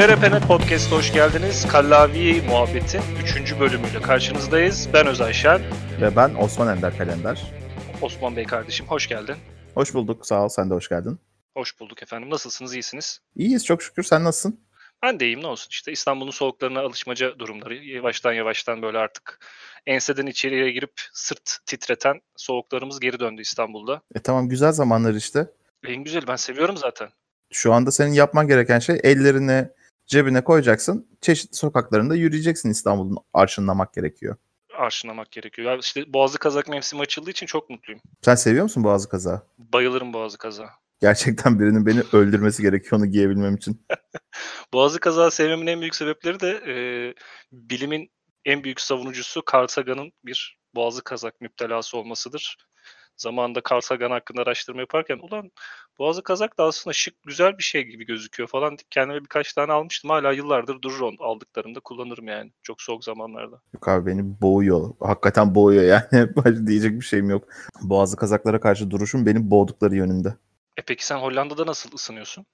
TRPNet Podcast'a hoş geldiniz. Kallavi Muhabbet'in 3. bölümüyle karşınızdayız. Ben Özay Şen. Ve ben Osman Ender Kalender. Osman Bey kardeşim hoş geldin. Hoş bulduk. Sağ ol. Sen de hoş geldin. Hoş bulduk efendim. Nasılsınız? İyisiniz? İyiyiz çok şükür. Sen nasılsın? Ben de iyiyim ne olsun. İşte İstanbul'un soğuklarına alışmaca durumları. Yavaştan yavaştan böyle artık enseden içeriye girip sırt titreten soğuklarımız geri döndü İstanbul'da. E tamam güzel zamanlar işte. En güzel ben seviyorum zaten. Şu anda senin yapman gereken şey ellerini cebine koyacaksın. Çeşitli sokaklarında yürüyeceksin İstanbul'un arşınlamak gerekiyor. Arşınlamak gerekiyor. Ya işte Boğazı Kazak mevsimi açıldığı için çok mutluyum. Sen seviyor musun Boğazı kaza? Bayılırım Boğazı Kaza. Gerçekten birinin beni öldürmesi gerekiyor onu giyebilmem için. Boğazı Kaza sevmemin en büyük sebepleri de e, bilimin en büyük savunucusu Carl Sagan'ın bir Boğazı Kazak müptelası olmasıdır. Zamanında Carl Sagan hakkında araştırma yaparken ulan Boğazı Kazak da aslında şık güzel bir şey gibi gözüküyor falan kendime birkaç tane almıştım. Hala yıllardır durur onu aldıklarımda kullanırım yani. Çok soğuk zamanlarda. Yok abi beni boğuyor. Hakikaten boğuyor yani. Diyecek bir şeyim yok. Boğazı kazaklara karşı duruşum beni boğdukları yönünde. E peki sen Hollanda'da nasıl ısınıyorsun?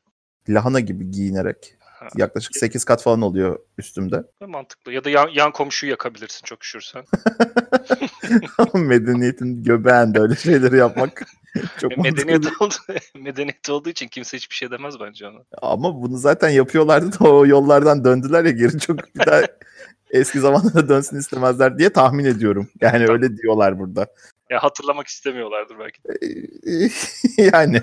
Lahana gibi giyinerek. Ha. Yaklaşık 8 kat falan oluyor üstümde. Ve mantıklı. Ya da yan, yan komşuyu yakabilirsin çok üşürsen. Medeniyetin göbeğinde öyle şeyleri yapmak çok E, medeniyet, oldu, medeniyet olduğu için kimse hiçbir şey demez bence ona. Ama bunu zaten yapıyorlardı da o yollardan döndüler ya geri çok bir daha eski zamanlara dönsün istemezler diye tahmin ediyorum. Yani öyle diyorlar burada. Ya hatırlamak istemiyorlardır belki. yani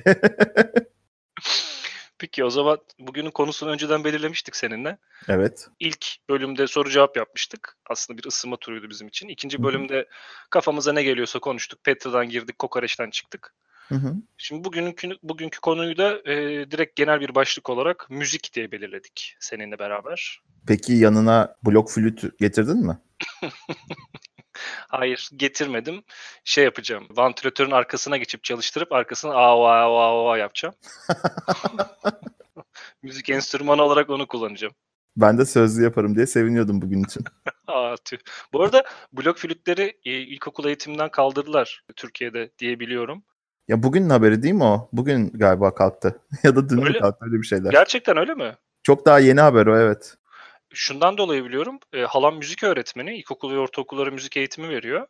Peki o zaman bugünün konusunu önceden belirlemiştik seninle. evet. İlk bölümde soru cevap yapmıştık. Aslında bir ısınma turuydu bizim için. İkinci bölümde kafamıza ne geliyorsa konuştuk. Petra'dan girdik, Kokoreç'ten çıktık. Hı hı. Şimdi bugünkü bugünkü konuyu da e, direkt genel bir başlık olarak müzik diye belirledik seninle beraber. Peki yanına blok flüt getirdin mi? Hayır getirmedim. Şey yapacağım. Vantilatörün arkasına geçip çalıştırıp arkasına aa aa aa aa yapacağım. Müzik enstrümanı olarak onu kullanacağım. Ben de sözlü yaparım diye seviniyordum bugün için. Aa, tüh. Bu arada blok flütleri e, ilkokul eğitiminden kaldırdılar Türkiye'de diye biliyorum. Ya bugünün haberi değil mi o? Bugün galiba kalktı. ya da dün Öyle- kalktı öyle bir şeyler. Gerçekten öyle mi? Çok daha yeni haber o evet. Şundan dolayı biliyorum. E, halam müzik öğretmeni. İlkokul ve ortaokullara müzik eğitimi veriyor.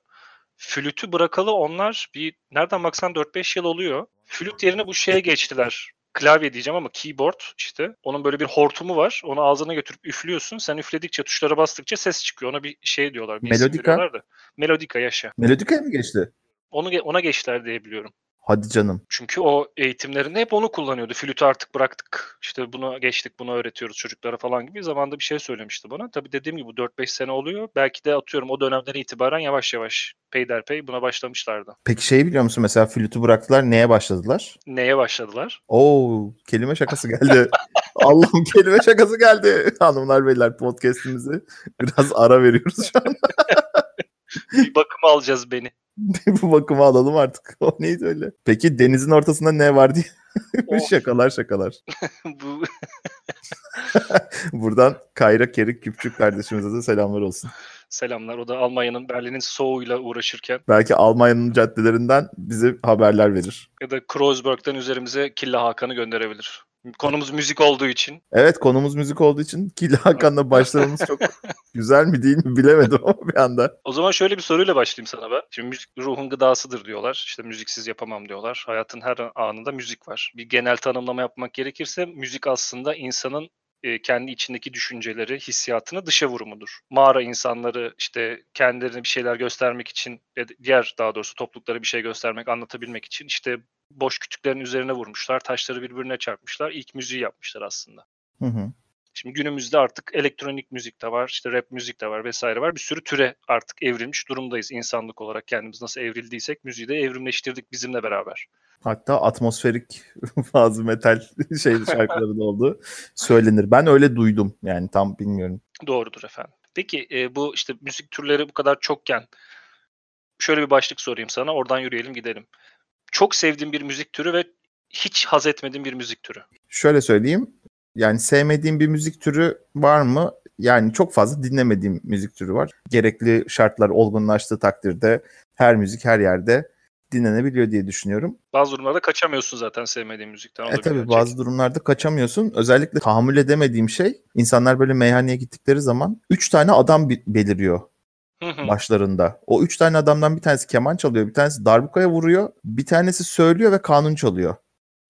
Flütü bırakalı onlar bir nereden baksan 4-5 yıl oluyor. Flüt yerine bu şeye geçtiler. Klavye diyeceğim ama keyboard işte. Onun böyle bir hortumu var. Onu ağzına götürüp üflüyorsun. Sen üfledikçe tuşlara bastıkça ses çıkıyor. Ona bir şey diyorlar. Bir Melodika? da. Melodika yaşa. Melodika'ya mı geçti? Onu ona geçtiler diye biliyorum. Hadi canım. Çünkü o eğitimlerinde hep onu kullanıyordu. Flütü artık bıraktık. İşte buna geçtik, bunu öğretiyoruz çocuklara falan gibi zamanda bir şey söylemişti bana. Tabii dediğim gibi bu 4-5 sene oluyor. Belki de atıyorum o dönemden itibaren yavaş yavaş peyderpey buna başlamışlardı. Peki şeyi biliyor musun mesela flütü bıraktılar neye başladılar? Neye başladılar? Oo kelime şakası geldi. Allah'ım kelime şakası geldi. Hanımlar beyler podcast'imizi biraz ara veriyoruz şu an. Bir bakıma alacağız beni. Bu bakımı alalım artık. O neydi öyle? Peki denizin ortasında ne var diye. Şakalar şakalar. bu Buradan Kayra Kerik Küpçük kardeşimize de selamlar olsun. selamlar. O da Almanya'nın Berlin'in soğuğuyla uğraşırken Belki Almanya'nın caddelerinden bize haberler verir. ya da Kreuzberg'den üzerimize Killa Hakan'ı gönderebilir. Konumuz müzik olduğu için. Evet konumuz müzik olduğu için Killa Hakan'la başlamamız çok güzel mi değil mi bilemedim ama bir anda. O zaman şöyle bir soruyla başlayayım sana ben. Şimdi müzik ruhun gıdasıdır diyorlar. İşte müziksiz yapamam diyorlar. Hayatın her anında müzik var. Bir genel tanımlama yapmak gerekirse müzik aslında insanın e, kendi içindeki düşünceleri, hissiyatını dışa vurumudur. Mağara insanları işte kendilerine bir şeyler göstermek için, diğer daha doğrusu topluluklara bir şey göstermek, anlatabilmek için işte boş kütüklerin üzerine vurmuşlar, taşları birbirine çarpmışlar. İlk müziği yapmışlar aslında. Hı hı. Şimdi günümüzde artık elektronik müzik de var, işte rap müzik de var vesaire var. Bir sürü türe artık evrilmiş durumdayız insanlık olarak. Kendimiz nasıl evrildiysek müziği de evrimleştirdik bizimle beraber. Hatta atmosferik bazı metal şey şarkıları da oldu söylenir. Ben öyle duydum yani tam bilmiyorum. Doğrudur efendim. Peki e, bu işte müzik türleri bu kadar çokken şöyle bir başlık sorayım sana. Oradan yürüyelim gidelim. Çok sevdiğim bir müzik türü ve hiç haz etmediğim bir müzik türü. Şöyle söyleyeyim yani sevmediğim bir müzik türü var mı? Yani çok fazla dinlemediğim müzik türü var. Gerekli şartlar olgunlaştığı takdirde her müzik her yerde dinlenebiliyor diye düşünüyorum. Bazı durumlarda kaçamıyorsun zaten sevmediğin müzikten. E tabii bazı durumlarda kaçamıyorsun. Özellikle tahammül edemediğim şey insanlar böyle meyhaneye gittikleri zaman 3 tane adam beliriyor başlarında. O 3 tane adamdan bir tanesi keman çalıyor, bir tanesi darbukaya vuruyor, bir tanesi söylüyor ve kanun çalıyor.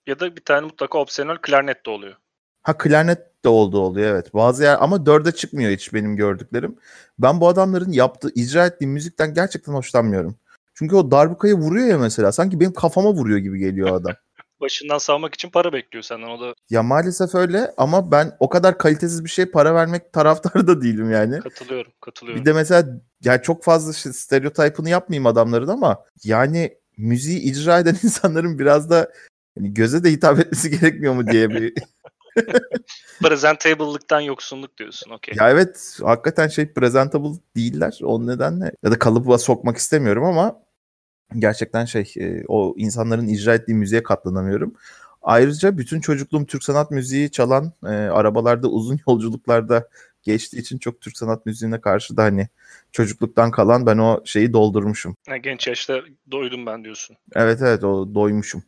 Ya da bir tane mutlaka opsiyonel klarnet de oluyor. Ha klarnet de oldu oluyor evet. Bazı yer ama dörde çıkmıyor hiç benim gördüklerim. Ben bu adamların yaptığı, icra ettiği müzikten gerçekten hoşlanmıyorum. Çünkü o darbukayı vuruyor ya mesela. Sanki benim kafama vuruyor gibi geliyor adam. Başından savmak için para bekliyor senden o da. Ya maalesef öyle ama ben o kadar kalitesiz bir şey para vermek taraftarı da değilim yani. Katılıyorum, katılıyorum. Bir de mesela yani çok fazla şey, stereotipini yapmayayım adamların ama yani müziği icra eden insanların biraz da yani göze de hitap etmesi gerekmiyor mu diye bir Presentable'lıktan yoksunluk diyorsun. Okay. Ya evet hakikaten şey presentable değiller. O nedenle ya da kalıba sokmak istemiyorum ama gerçekten şey e, o insanların icra ettiği müziğe katlanamıyorum. Ayrıca bütün çocukluğum Türk sanat müziği çalan e, arabalarda uzun yolculuklarda geçtiği için çok Türk sanat müziğine karşı da hani çocukluktan kalan ben o şeyi doldurmuşum. Yani genç yaşta doydum ben diyorsun. Evet evet o doymuşum.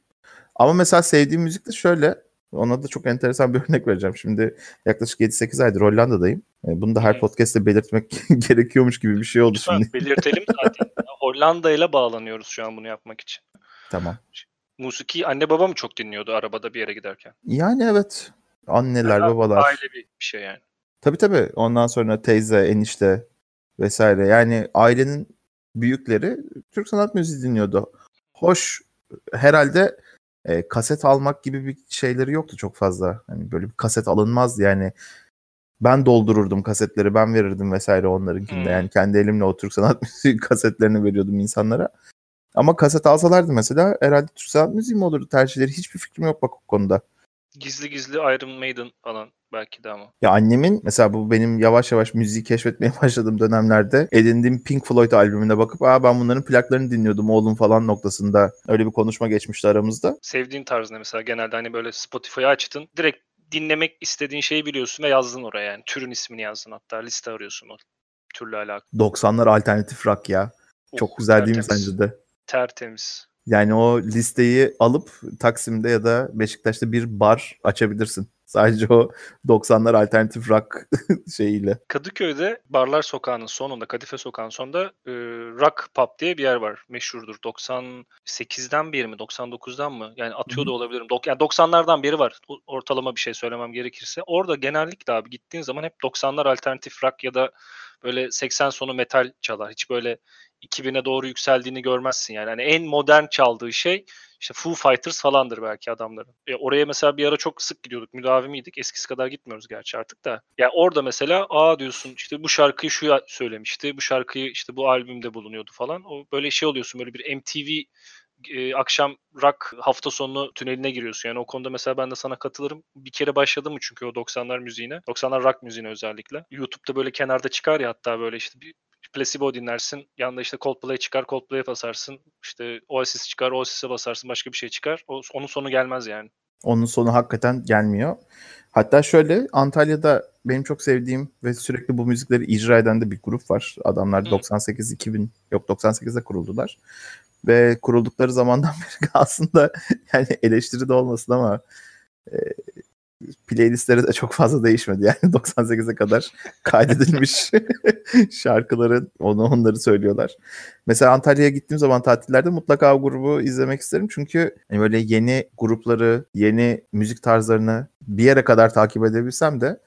Ama mesela sevdiğim müzik de şöyle ona da çok enteresan bir örnek vereceğim. Şimdi yaklaşık 7-8 aydır Hollanda'dayım. E, bunu da her podcast'te belirtmek gerekiyormuş gibi bir şey oldu Lütfen şimdi. belirtelim zaten. Hollanda ile bağlanıyoruz şu an bunu yapmak için. Tamam. Musiki anne baba mı çok dinliyordu arabada bir yere giderken? Yani evet. Anneler, yani babalar. Aile bir şey yani. Tabii tabii. Ondan sonra teyze, enişte vesaire. Yani ailenin büyükleri Türk sanat müziği dinliyordu. Hoş herhalde e, kaset almak gibi bir şeyleri yoktu çok fazla. Hani böyle bir kaset alınmazdı yani. Ben doldururdum kasetleri, ben verirdim vesaire onlarınkinde. Hmm. Yani kendi elimle o Türk sanat müziği kasetlerini veriyordum insanlara. Ama kaset alsalardı mesela herhalde Türk sanat müziği mi olurdu tercihleri? Hiçbir fikrim yok bak o konuda. Gizli gizli Iron Maiden falan belki de ama. Ya annemin mesela bu benim yavaş yavaş müziği keşfetmeye başladığım dönemlerde edindiğim Pink Floyd albümüne bakıp Aa, ben bunların plaklarını dinliyordum oğlum falan noktasında öyle bir konuşma geçmişti aramızda. Sevdiğin tarz ne mesela genelde hani böyle Spotify'ı açtın direkt dinlemek istediğin şeyi biliyorsun ve yazdın oraya yani türün ismini yazdın hatta liste arıyorsun o türle alakalı. 90'lar alternatif rock ya. Çok oh, güzel tertemiz. değil mi sence de? Tertemiz. Yani o listeyi alıp Taksim'de ya da Beşiktaş'ta bir bar açabilirsin. Sadece o 90'lar alternatif rock şeyiyle. Kadıköy'de Barlar Sokağı'nın sonunda, Kadife Sokağı'nın sonunda e, Rock Pub diye bir yer var. Meşhurdur. 98'den biri mi? 99'dan mı? Yani atıyor da olabilirim. Dok yani 90'lardan biri var. Ortalama bir şey söylemem gerekirse. Orada genellikle abi gittiğin zaman hep 90'lar alternatif rock ya da böyle 80 sonu metal çalar. Hiç böyle 2000'e doğru yükseldiğini görmezsin yani. Hani en modern çaldığı şey işte Foo Fighters falandır belki adamların. E, oraya mesela bir ara çok sık gidiyorduk. Müdavimiydik. Eskisi kadar gitmiyoruz gerçi artık da. Ya yani orada mesela aa diyorsun işte bu şarkıyı şu söylemişti. Bu şarkıyı işte bu albümde bulunuyordu falan. O böyle şey oluyorsun böyle bir MTV e, akşam rock hafta sonu tüneline giriyorsun. Yani o konuda mesela ben de sana katılırım. Bir kere başladım mı çünkü o 90'lar müziğine. 90'lar rock müziğine özellikle. YouTube'da böyle kenarda çıkar ya hatta böyle işte bir Placebo dinlersin. Yanında işte Coldplay çıkar, Coldplay'e basarsın. İşte Oasis çıkar, Oasis'e basarsın. Başka bir şey çıkar. O, onun sonu gelmez yani. Onun sonu hakikaten gelmiyor. Hatta şöyle Antalya'da benim çok sevdiğim ve sürekli bu müzikleri icra eden de bir grup var. Adamlar 98-2000 yok 98'de kuruldular. Ve kuruldukları zamandan beri aslında yani eleştiri de olmasın ama e, playlistleri de çok fazla değişmedi. Yani 98'e kadar kaydedilmiş şarkıların onu onları söylüyorlar. Mesela Antalya'ya gittiğim zaman tatillerde mutlaka o grubu izlemek isterim. Çünkü hani böyle yeni grupları, yeni müzik tarzlarını bir yere kadar takip edebilsem de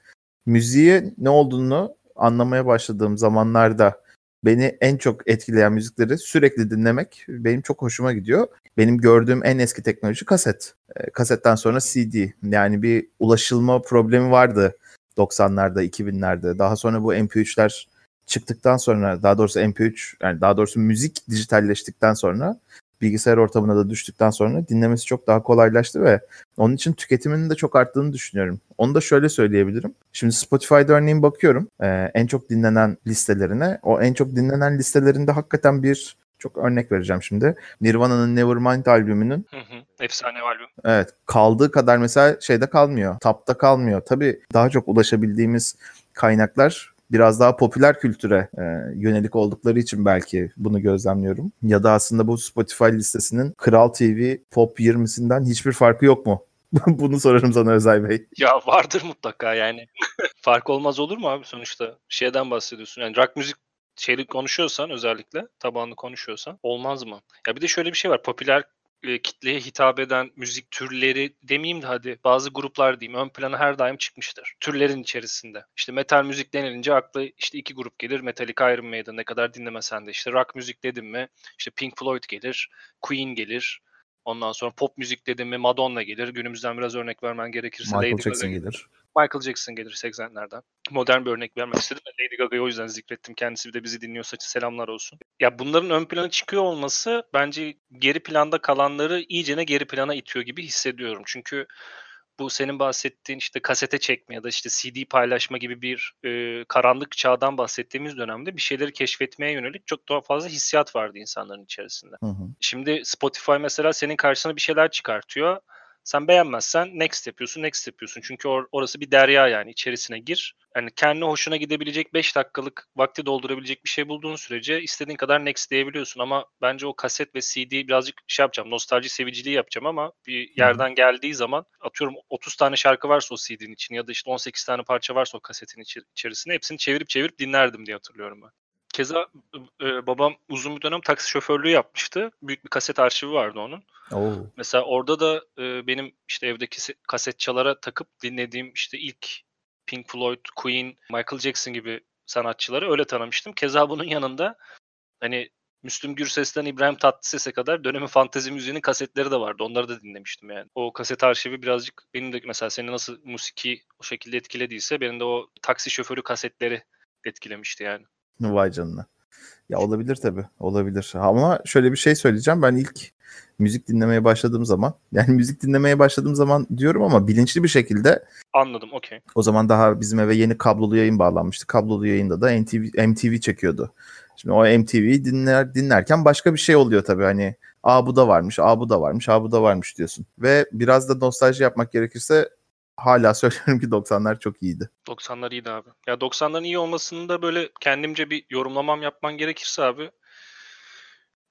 müziğe ne olduğunu anlamaya başladığım zamanlarda beni en çok etkileyen müzikleri sürekli dinlemek benim çok hoşuma gidiyor. Benim gördüğüm en eski teknoloji kaset. E, kasetten sonra CD. Yani bir ulaşılma problemi vardı 90'larda, 2000'lerde. Daha sonra bu MP3'ler çıktıktan sonra daha doğrusu MP3 yani daha doğrusu müzik dijitalleştikten sonra bilgisayar ortamına da düştükten sonra dinlemesi çok daha kolaylaştı ve onun için tüketiminin de çok arttığını düşünüyorum. Onu da şöyle söyleyebilirim. Şimdi Spotify'da örneğin bakıyorum e, en çok dinlenen listelerine. O en çok dinlenen listelerinde hakikaten bir çok örnek vereceğim şimdi. Nirvana'nın Nevermind albümünün hı hı, efsane albüm. Evet. Kaldığı kadar mesela şeyde kalmıyor. Tapta kalmıyor. Tabii daha çok ulaşabildiğimiz kaynaklar biraz daha popüler kültüre e, yönelik oldukları için belki bunu gözlemliyorum. Ya da aslında bu Spotify listesinin Kral TV Pop 20'sinden hiçbir farkı yok mu? Bunu sorarım sana Özay Bey. Ya vardır mutlaka yani. Fark olmaz olur mu abi sonuçta? Şeyden bahsediyorsun. Yani rock müzik şeyli konuşuyorsan özellikle tabanlı konuşuyorsan olmaz mı? Ya bir de şöyle bir şey var. Popüler e, kitleye hitap eden müzik türleri demeyeyim de hadi bazı gruplar diyeyim ön plana her daim çıkmıştır. Türlerin içerisinde. İşte metal müzik denilince akla işte iki grup gelir. Metallica, Iron Maiden ne kadar dinlemesen de işte rock müzik dedim mi işte Pink Floyd gelir, Queen gelir. Ondan sonra pop müzik dedim mi Madonna gelir. Günümüzden biraz örnek vermen gerekirse Michael Lady Jackson Gaga gelir. Michael Jackson gelir 80'lerden. Modern bir örnek vermek istedim. Lady Gaga'yı o yüzden zikrettim. Kendisi bir de bizi dinliyorsa selamlar olsun. Ya bunların ön plana çıkıyor olması bence geri planda kalanları iyicene geri plana itiyor gibi hissediyorum. Çünkü bu senin bahsettiğin işte kasete çekme ya da işte CD paylaşma gibi bir e, karanlık çağdan bahsettiğimiz dönemde bir şeyleri keşfetmeye yönelik çok daha fazla hissiyat vardı insanların içerisinde. Hı hı. Şimdi Spotify mesela senin karşısına bir şeyler çıkartıyor. Sen beğenmezsen next yapıyorsun, next yapıyorsun. Çünkü or- orası bir derya yani içerisine gir. Yani kendi hoşuna gidebilecek 5 dakikalık vakti doldurabilecek bir şey bulduğun sürece istediğin kadar next diyebiliyorsun. Ama bence o kaset ve CD birazcık şey yapacağım, nostalji seviciliği yapacağım ama bir yerden geldiği zaman atıyorum 30 tane şarkı varsa o CD'nin için ya da işte 18 tane parça varsa o kasetin içi- içerisinde hepsini çevirip çevirip dinlerdim diye hatırlıyorum ben. Keza e, babam uzun bir dönem taksi şoförlüğü yapmıştı. Büyük bir kaset arşivi vardı onun. Oo. Mesela orada da e, benim işte evdeki se- kasetçalara takıp dinlediğim işte ilk Pink Floyd, Queen, Michael Jackson gibi sanatçıları öyle tanımıştım. Keza bunun yanında hani Müslüm Gürses'ten İbrahim Tatlıses'e kadar dönemin fantezi müziğinin kasetleri de vardı. Onları da dinlemiştim yani. O kaset arşivi birazcık benim de mesela seni nasıl musiki o şekilde etkilediyse benim de o taksi şoförü kasetleri etkilemişti yani. Vay canına. Ya olabilir tabii. Olabilir. Ama şöyle bir şey söyleyeceğim. Ben ilk müzik dinlemeye başladığım zaman yani müzik dinlemeye başladığım zaman diyorum ama bilinçli bir şekilde Anladım okey. o zaman daha bizim eve yeni kablolu yayın bağlanmıştı. Kablolu yayında da MTV, MTV çekiyordu. Şimdi o MTV'yi dinler, dinlerken başka bir şey oluyor tabii hani aa bu da varmış, aa bu da varmış, aa bu da varmış diyorsun. Ve biraz da nostalji yapmak gerekirse hala söylüyorum ki 90'lar çok iyiydi. 90'lar iyiydi abi. Ya 90'ların iyi olmasını da böyle kendimce bir yorumlamam yapman gerekirse abi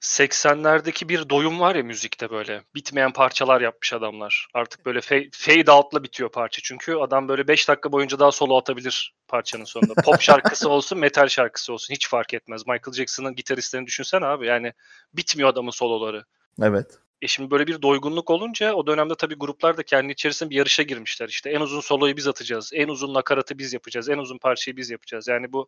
80'lerdeki bir doyum var ya müzikte böyle. Bitmeyen parçalar yapmış adamlar. Artık böyle fade, fade out'la bitiyor parça. Çünkü adam böyle 5 dakika boyunca daha solo atabilir parçanın sonunda. Pop şarkısı olsun, metal şarkısı olsun hiç fark etmez. Michael Jackson'ın gitaristlerini düşünsene abi. Yani bitmiyor adamın soloları. Evet. E şimdi böyle bir doygunluk olunca o dönemde tabii gruplar da kendi içerisinde bir yarışa girmişler. İşte en uzun soloyu biz atacağız, en uzun nakaratı biz yapacağız, en uzun parçayı biz yapacağız. Yani bu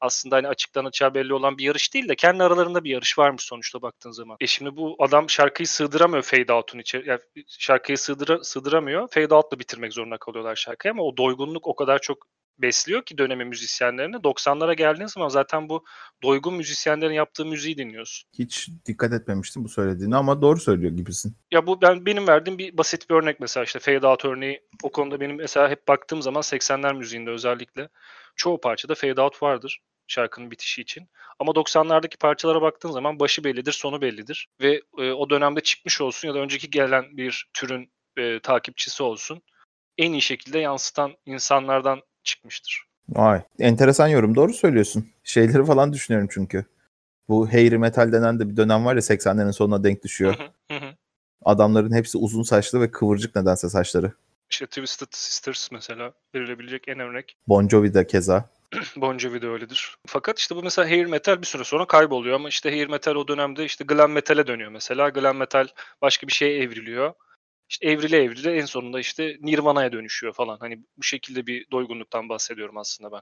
aslında hani açıktan açığa belli olan bir yarış değil de kendi aralarında bir yarış varmış sonuçta baktığın zaman. E şimdi bu adam şarkıyı sığdıramıyor fade out'un içeri. Yani şarkıyı sığdıra, sığdıramıyor. Fade out'la bitirmek zorunda kalıyorlar şarkıyı ama o doygunluk o kadar çok besliyor ki dönemin müzisyenlerini. 90'lara geldiğin zaman zaten bu doygun müzisyenlerin yaptığı müziği dinliyorsun. Hiç dikkat etmemiştim bu söylediğine ama doğru söylüyor gibisin. Ya bu ben benim verdiğim bir basit bir örnek mesela işte fade out örneği. O konuda benim mesela hep baktığım zaman 80'ler müziğinde özellikle çoğu parçada fade out vardır şarkının bitişi için. Ama 90'lardaki parçalara baktığın zaman başı bellidir, sonu bellidir ve e, o dönemde çıkmış olsun ya da önceki gelen bir türün e, takipçisi olsun en iyi şekilde yansıtan insanlardan çıkmıştır. Vay. Enteresan yorum. Doğru söylüyorsun. Şeyleri falan düşünüyorum çünkü. Bu hair metal denen de bir dönem var ya 80'lerin sonuna denk düşüyor. Adamların hepsi uzun saçlı ve kıvırcık nedense saçları. İşte Twisted Sisters mesela verilebilecek en örnek. Bon Jovi de keza. Bon Jovi de öyledir. Fakat işte bu mesela hair metal bir süre sonra kayboluyor ama işte hair metal o dönemde işte glam metal'e dönüyor mesela. Glam metal başka bir şeye evriliyor. İşte evrile evrile en sonunda işte Nirvana'ya dönüşüyor falan. Hani bu şekilde bir doygunluktan bahsediyorum aslında ben.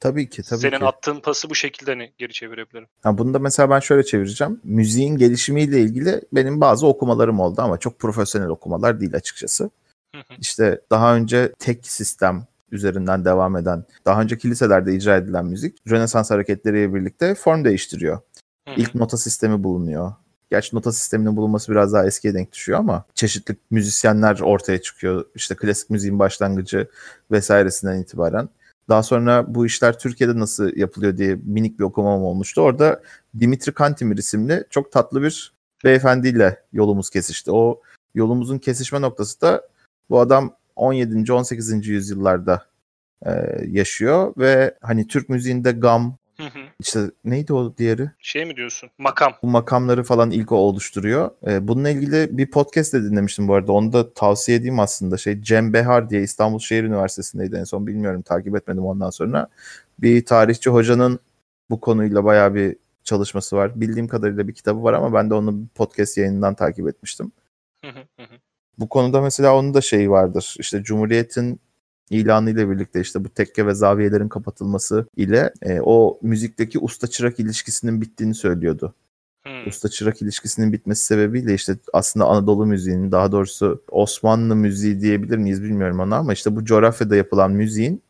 Tabii ki tabii Senin ki. attığın pası bu şekilde hani geri çevirebilirim. Ha, bunu da mesela ben şöyle çevireceğim. Müziğin gelişimiyle ilgili benim bazı okumalarım oldu ama çok profesyonel okumalar değil açıkçası. Hı hı. İşte daha önce tek sistem üzerinden devam eden, daha önce kiliselerde icra edilen müzik Rönesans hareketleriyle birlikte form değiştiriyor. Hı hı. İlk nota sistemi bulunuyor. Gerçi nota sisteminin bulunması biraz daha eskiye denk düşüyor ama çeşitli müzisyenler ortaya çıkıyor. İşte klasik müziğin başlangıcı vesairesinden itibaren. Daha sonra bu işler Türkiye'de nasıl yapılıyor diye minik bir okumam olmuştu. Orada Dimitri Kantimir isimli çok tatlı bir beyefendiyle yolumuz kesişti. O yolumuzun kesişme noktası da bu adam 17. 18. yüzyıllarda e, yaşıyor ve hani Türk müziğinde gam işte neydi o diğeri? Şey mi diyorsun? Makam. Bu makamları falan ilk o oluşturuyor. Ee, bununla ilgili bir podcast de dinlemiştim bu arada. Onu da tavsiye edeyim aslında. Şey Cem Behar diye İstanbul Şehir Üniversitesi'ndeydi en son bilmiyorum takip etmedim ondan sonra. Bir tarihçi hocanın bu konuyla bayağı bir çalışması var. Bildiğim kadarıyla bir kitabı var ama ben de onu podcast yayınından takip etmiştim. bu konuda mesela onun da şeyi vardır. İşte Cumhuriyet'in ilanı ile birlikte işte bu tekke ve zaviyelerin kapatılması ile e, o müzikteki usta çırak ilişkisinin bittiğini söylüyordu. Hmm. Usta çırak ilişkisinin bitmesi sebebiyle işte aslında Anadolu müziğinin daha doğrusu Osmanlı müziği diyebilir miyiz bilmiyorum ona ama işte bu coğrafyada yapılan müziğin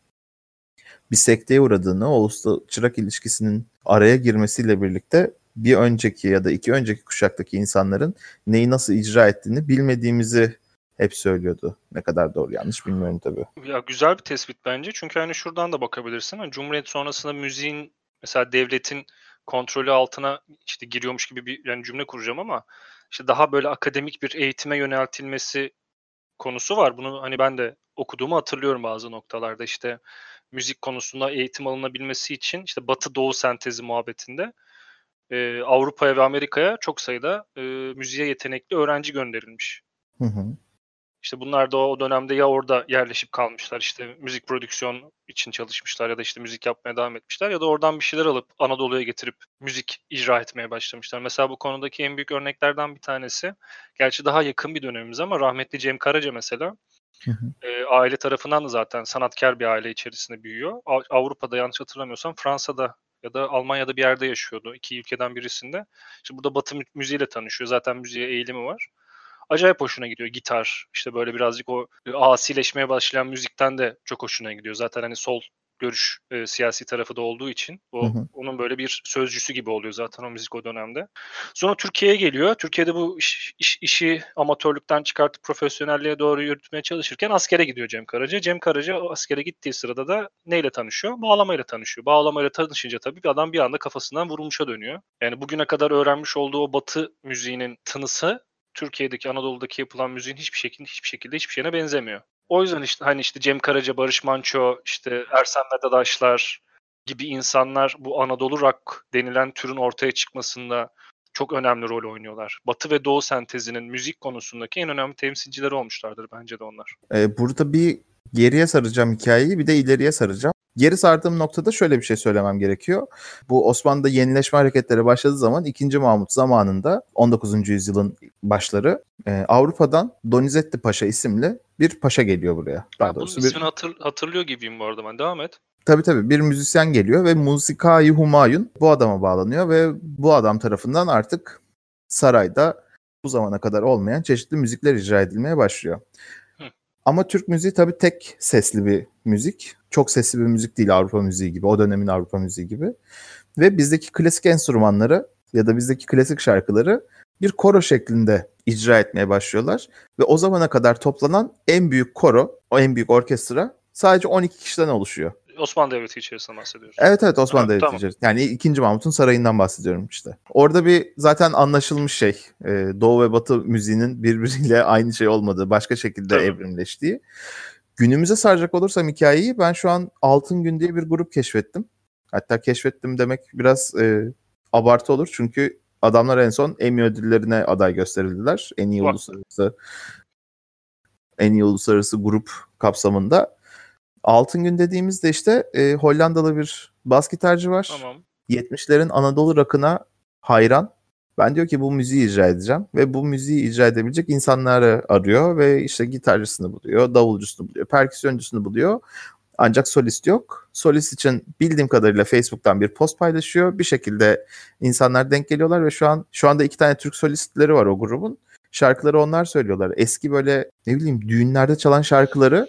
bir sekteye uğradığını, o usta çırak ilişkisinin araya girmesiyle birlikte bir önceki ya da iki önceki kuşaktaki insanların neyi nasıl icra ettiğini bilmediğimizi hep söylüyordu. Ne kadar doğru yanlış bilmiyorum tabii. Ya güzel bir tespit bence. Çünkü hani şuradan da bakabilirsin. Hani Cumhuriyet sonrasında müziğin mesela devletin kontrolü altına işte giriyormuş gibi bir yani cümle kuracağım ama işte daha böyle akademik bir eğitime yöneltilmesi konusu var. Bunu hani ben de okuduğumu hatırlıyorum bazı noktalarda. işte müzik konusunda eğitim alınabilmesi için işte Batı Doğu sentezi muhabbetinde e, Avrupa'ya ve Amerika'ya çok sayıda e, müziğe yetenekli öğrenci gönderilmiş. Hı hı. İşte bunlar da o dönemde ya orada yerleşip kalmışlar işte müzik prodüksiyon için çalışmışlar ya da işte müzik yapmaya devam etmişler ya da oradan bir şeyler alıp Anadolu'ya getirip müzik icra etmeye başlamışlar. Mesela bu konudaki en büyük örneklerden bir tanesi gerçi daha yakın bir dönemimiz ama rahmetli Cem Karaca mesela Hı hı. E, aile tarafından da zaten sanatkar bir aile içerisinde büyüyor. Avrupa'da yanlış hatırlamıyorsam Fransa'da ya da Almanya'da bir yerde yaşıyordu. iki ülkeden birisinde. İşte burada Batı müziğiyle tanışıyor. Zaten müziğe eğilimi var acayip hoşuna gidiyor. Gitar işte böyle birazcık o e, asileşmeye başlayan müzikten de çok hoşuna gidiyor. Zaten hani sol görüş e, siyasi tarafı da olduğu için o hı hı. onun böyle bir sözcüsü gibi oluyor zaten o müzik o dönemde. Sonra Türkiye'ye geliyor. Türkiye'de bu iş, iş, işi amatörlükten çıkartıp profesyonelliğe doğru yürütmeye çalışırken askere gidiyor Cem Karaca. Cem Karaca o askere gittiği sırada da neyle tanışıyor? Bağlamayla tanışıyor. Bağlamayla tanışınca tabii bir adam bir anda kafasından vurulmuşa dönüyor. Yani bugüne kadar öğrenmiş olduğu o batı müziğinin tınısı Türkiye'deki Anadolu'daki yapılan müziğin hiçbir şekilde hiçbir şekilde hiçbir şeyine benzemiyor. O yüzden işte hani işte Cem Karaca, Barış Manço, işte Ersen Medadaşlar gibi insanlar bu Anadolu rock denilen türün ortaya çıkmasında çok önemli rol oynuyorlar. Batı ve Doğu sentezinin müzik konusundaki en önemli temsilcileri olmuşlardır bence de onlar. Ee, burada bir geriye saracağım hikayeyi bir de ileriye saracağım. Geri sardığım noktada şöyle bir şey söylemem gerekiyor. Bu Osmanlı'da yenileşme hareketleri başladığı zaman 2. Mahmut zamanında 19. yüzyılın başları e, Avrupa'dan Donizetti Paşa isimli bir paşa geliyor buraya. Daha ben doğrusu bunun bir... hatır, hatırlıyor gibiyim bu arada ben. Devam et. Tabii tabii bir müzisyen geliyor ve Musikai Humayun bu adama bağlanıyor ve bu adam tarafından artık sarayda bu zamana kadar olmayan çeşitli müzikler icra edilmeye başlıyor. Ama Türk müziği tabii tek sesli bir müzik. Çok sesli bir müzik değil Avrupa müziği gibi. O dönemin Avrupa müziği gibi. Ve bizdeki klasik enstrümanları ya da bizdeki klasik şarkıları bir koro şeklinde icra etmeye başlıyorlar. Ve o zamana kadar toplanan en büyük koro, o en büyük orkestra sadece 12 kişiden oluşuyor. Osmanlı Devleti içerisinde bahsediyoruz. Evet evet Osmanlı ha, Devleti tamam. içerisinde. Yani 2. Mahmut'un sarayından bahsediyorum işte. Orada bir zaten anlaşılmış şey. E, Doğu ve Batı müziğinin birbiriyle aynı şey olmadığı, başka şekilde Tabii. evrimleştiği. Günümüze saracak olursam hikayeyi ben şu an Altın Gün diye bir grup keşfettim. Hatta keşfettim demek biraz e, abartı olur. Çünkü adamlar en son Emmy ödüllerine aday gösterildiler. En iyi uluslararası en iyi uluslararası grup kapsamında. Altın Gün dediğimizde işte e, Hollandalı bir bas gitarcı var. Tamam. 70'lerin Anadolu rakına hayran. Ben diyor ki bu müziği icra edeceğim ve bu müziği icra edebilecek insanları arıyor ve işte gitarcısını buluyor, davulcusunu buluyor, perküsyoncusunu buluyor. Ancak solist yok. Solist için bildiğim kadarıyla Facebook'tan bir post paylaşıyor. Bir şekilde insanlar denk geliyorlar ve şu an şu anda iki tane Türk solistleri var o grubun. Şarkıları onlar söylüyorlar. Eski böyle ne bileyim düğünlerde çalan şarkıları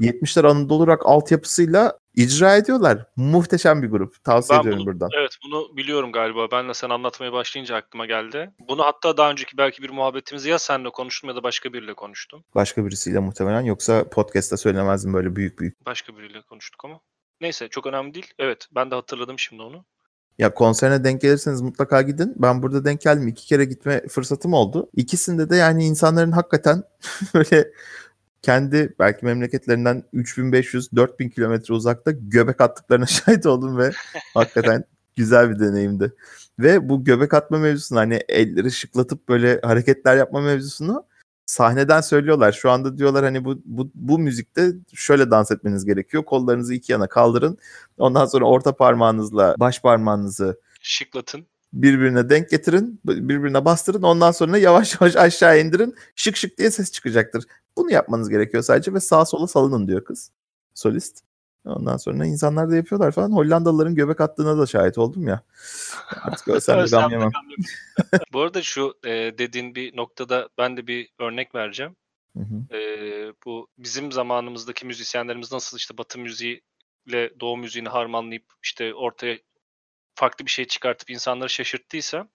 70'ler Anadolu Rock altyapısıyla icra ediyorlar. Muhteşem bir grup. Tavsiye ben ediyorum bunu, buradan. Evet bunu biliyorum galiba. Ben de sen anlatmaya başlayınca aklıma geldi. Bunu hatta daha önceki belki bir muhabbetimizde ya senle konuştum ya da başka biriyle konuştum. Başka birisiyle muhtemelen. Yoksa podcast'ta söylemezdim böyle büyük büyük. Başka biriyle konuştuk ama. Neyse çok önemli değil. Evet ben de hatırladım şimdi onu. Ya konserine denk gelirseniz mutlaka gidin. Ben burada denk geldim. iki kere gitme fırsatım oldu. İkisinde de yani insanların hakikaten böyle kendi belki memleketlerinden 3500-4000 kilometre uzakta göbek attıklarına şahit oldum ve hakikaten güzel bir deneyimdi. Ve bu göbek atma mevzusunu hani elleri şıklatıp böyle hareketler yapma mevzusunu sahneden söylüyorlar. Şu anda diyorlar hani bu, bu, bu müzikte şöyle dans etmeniz gerekiyor. Kollarınızı iki yana kaldırın. Ondan sonra orta parmağınızla baş parmağınızı şıklatın. Birbirine denk getirin, birbirine bastırın. Ondan sonra yavaş yavaş aşağı indirin. Şık şık diye ses çıkacaktır. Bunu yapmanız gerekiyor sadece ve sağa sola salının diyor kız. Solist. Ondan sonra insanlar da yapıyorlar falan. Hollandalıların göbek attığına da şahit oldum ya. Artık ölsem de gam yemem. Bu arada şu e, dediğin bir noktada ben de bir örnek vereceğim. Hı hı. E, bu bizim zamanımızdaki müzisyenlerimiz nasıl işte Batı müziği ile Doğu müziğini harmanlayıp işte ortaya farklı bir şey çıkartıp insanları şaşırttıysa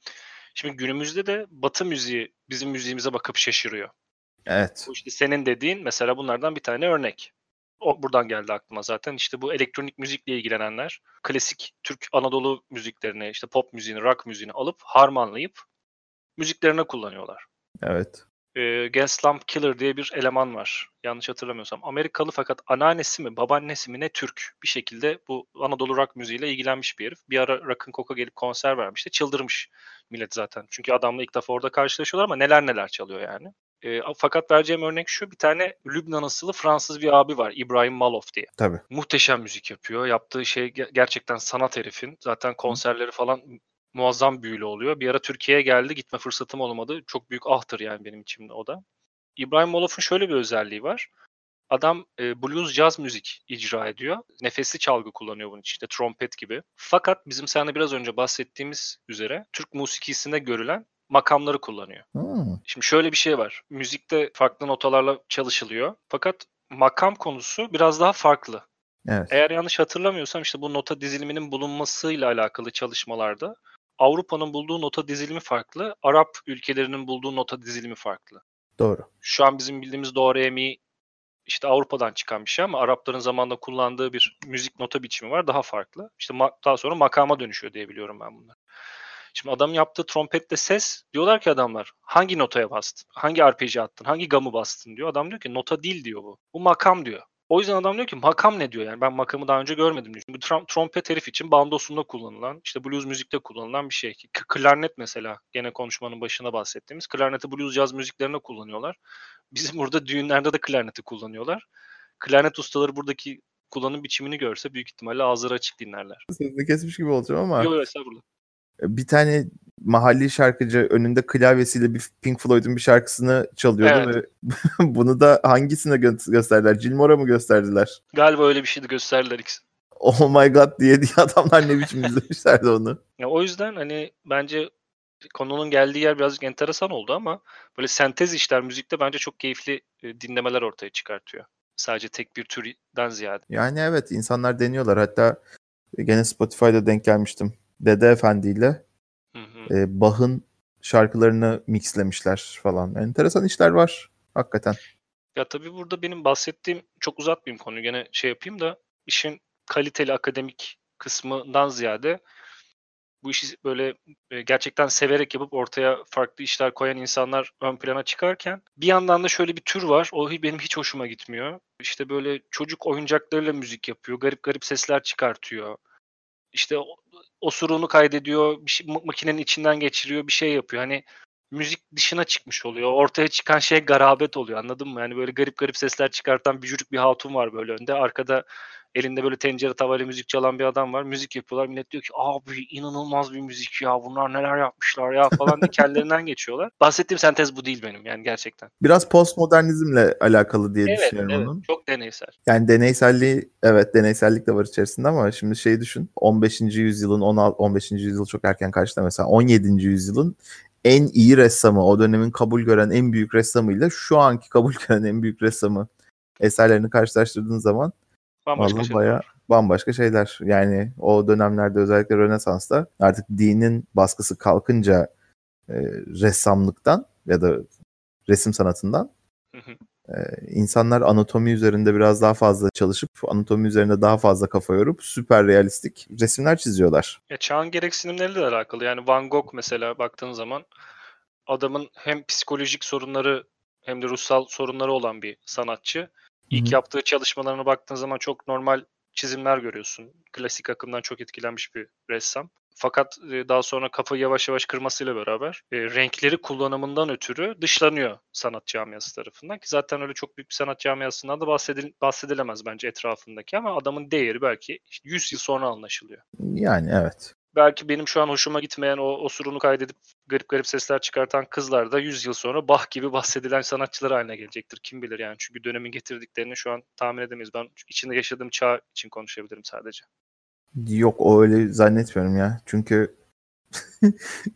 şimdi günümüzde de Batı müziği bizim müziğimize bakıp şaşırıyor. Evet. Bu işte senin dediğin mesela bunlardan bir tane örnek. O buradan geldi aklıma zaten. İşte bu elektronik müzikle ilgilenenler klasik Türk Anadolu müziklerini, işte pop müziğini, rock müziğini alıp harmanlayıp müziklerine kullanıyorlar. Evet. Ee, Gaslamp Killer diye bir eleman var. Yanlış hatırlamıyorsam. Amerikalı fakat anneannesi mi, babaannesi mi ne Türk. Bir şekilde bu Anadolu rock müziğiyle ilgilenmiş bir herif. Bir ara Rock'ın Coca gelip konser vermişti. Çıldırmış millet zaten. Çünkü adamla ilk defa orada karşılaşıyorlar ama neler neler çalıyor yani. E, fakat vereceğim örnek şu. Bir tane Lübnan asılı Fransız bir abi var. İbrahim Malof diye. Tabii. Muhteşem müzik yapıyor. Yaptığı şey gerçekten sanat herifin. Zaten konserleri falan muazzam büyülü oluyor. Bir ara Türkiye'ye geldi. Gitme fırsatım olmadı. Çok büyük ahtır yani benim içimde o da. İbrahim Malof'un şöyle bir özelliği var. Adam e, blues jazz müzik icra ediyor. Nefesli çalgı kullanıyor bunun için işte trompet gibi. Fakat bizim seninle biraz önce bahsettiğimiz üzere Türk musikisinde görülen makamları kullanıyor. Hmm. Şimdi şöyle bir şey var. Müzikte farklı notalarla çalışılıyor. Fakat makam konusu biraz daha farklı. Evet. Eğer yanlış hatırlamıyorsam işte bu nota diziliminin bulunmasıyla alakalı çalışmalarda Avrupa'nın bulduğu nota dizilimi farklı, Arap ülkelerinin bulduğu nota dizilimi farklı. Doğru. Şu an bizim bildiğimiz do re mi işte Avrupa'dan çıkan bir şey ama Arapların zamanında kullandığı bir müzik nota biçimi var daha farklı. İşte daha sonra makama dönüşüyor diye biliyorum ben bunları. Şimdi adam yaptığı trompette ses diyorlar ki adamlar hangi notaya bastın? Hangi arpeji attın? Hangi gamı bastın diyor. Adam diyor ki nota değil diyor bu. Bu makam diyor. O yüzden adam diyor ki makam ne diyor yani ben makamı daha önce görmedim diyor. Bu trom- trompet herif için bandosunda kullanılan işte blues müzikte kullanılan bir şey. K- klarnet mesela gene konuşmanın başına bahsettiğimiz klarneti blues caz müziklerine kullanıyorlar. Bizim burada düğünlerde de klarneti kullanıyorlar. Klarnet ustaları buradaki kullanım biçimini görse büyük ihtimalle ağızları açık dinlerler. Sözünü kesmiş gibi olacağım ama. Yok yok estağfurullah bir tane mahalli şarkıcı önünde klavyesiyle bir Pink Floyd'un bir şarkısını çalıyordu evet. ve bunu da hangisine gö- gösterdiler? Gilmore'a mı gösterdiler? Galiba öyle bir şeydi gösterdiler ikisi. Oh my god diye diye adamlar ne biçim izlemişlerdi onu. Ya o yüzden hani bence konunun geldiği yer birazcık enteresan oldu ama böyle sentez işler müzikte bence çok keyifli e, dinlemeler ortaya çıkartıyor. Sadece tek bir türden ziyade. Yani evet insanlar deniyorlar. Hatta gene Spotify'da denk gelmiştim. Dede Efendi ile e, Bach'ın şarkılarını mixlemişler falan. Enteresan işler var hakikaten. Ya tabii burada benim bahsettiğim çok uzatmayayım konuyu gene şey yapayım da işin kaliteli akademik kısmından ziyade bu işi böyle e, gerçekten severek yapıp ortaya farklı işler koyan insanlar ön plana çıkarken bir yandan da şöyle bir tür var. O benim hiç hoşuma gitmiyor. İşte böyle çocuk oyuncaklarıyla müzik yapıyor. Garip garip sesler çıkartıyor. İşte osuruğunu kaydediyor, bir şey, makinenin içinden geçiriyor, bir şey yapıyor. Hani müzik dışına çıkmış oluyor. Ortaya çıkan şey garabet oluyor anladın mı? Yani böyle garip garip sesler çıkartan bir bir hatun var böyle önde. Arkada elinde böyle tencere tavayla müzik çalan bir adam var. Müzik yapıyorlar. Millet diyor ki abi inanılmaz bir müzik ya bunlar neler yapmışlar ya falan diye kendilerinden geçiyorlar. Bahsettiğim sentez bu değil benim yani gerçekten. Biraz postmodernizmle alakalı diye evet, düşünüyorum evet, onun. Çok deneysel. Yani deneyselliği evet deneysellik de var içerisinde ama şimdi şey düşün 15. yüzyılın 16 15. yüzyıl çok erken karşıda mesela 17. yüzyılın en iyi ressamı, o dönemin kabul gören en büyük ressamıyla şu anki kabul gören en büyük ressamı eserlerini karşılaştırdığın zaman Bambaşka Vallahi bayağı bambaşka şeyler. Yani o dönemlerde özellikle Rönesans'ta artık dinin baskısı kalkınca e, ressamlıktan ya da resim sanatından e, insanlar anatomi üzerinde biraz daha fazla çalışıp anatomi üzerinde daha fazla kafa yorup süper realistik resimler çiziyorlar. Ya çağın gereksinimleriyle de alakalı. Yani Van Gogh mesela baktığın zaman adamın hem psikolojik sorunları hem de ruhsal sorunları olan bir sanatçı. İlk hı. yaptığı çalışmalarına baktığın zaman çok normal çizimler görüyorsun. Klasik akımdan çok etkilenmiş bir ressam. Fakat e, daha sonra kafayı yavaş yavaş kırmasıyla beraber e, renkleri kullanımından ötürü dışlanıyor sanat camiası tarafından. Ki zaten öyle çok büyük bir sanat camiasından da bahsedil bahsedilemez bence etrafındaki ama adamın değeri belki işte 100 yıl sonra anlaşılıyor. Yani evet. Belki benim şu an hoşuma gitmeyen o osurunu kaydedip garip garip sesler çıkartan kızlar da 100 yıl sonra Bach gibi bahsedilen sanatçılar haline gelecektir. Kim bilir yani. Çünkü dönemin getirdiklerini şu an tahmin edemeyiz. Ben içinde yaşadığım çağ için konuşabilirim sadece. Yok o öyle zannetmiyorum ya. Çünkü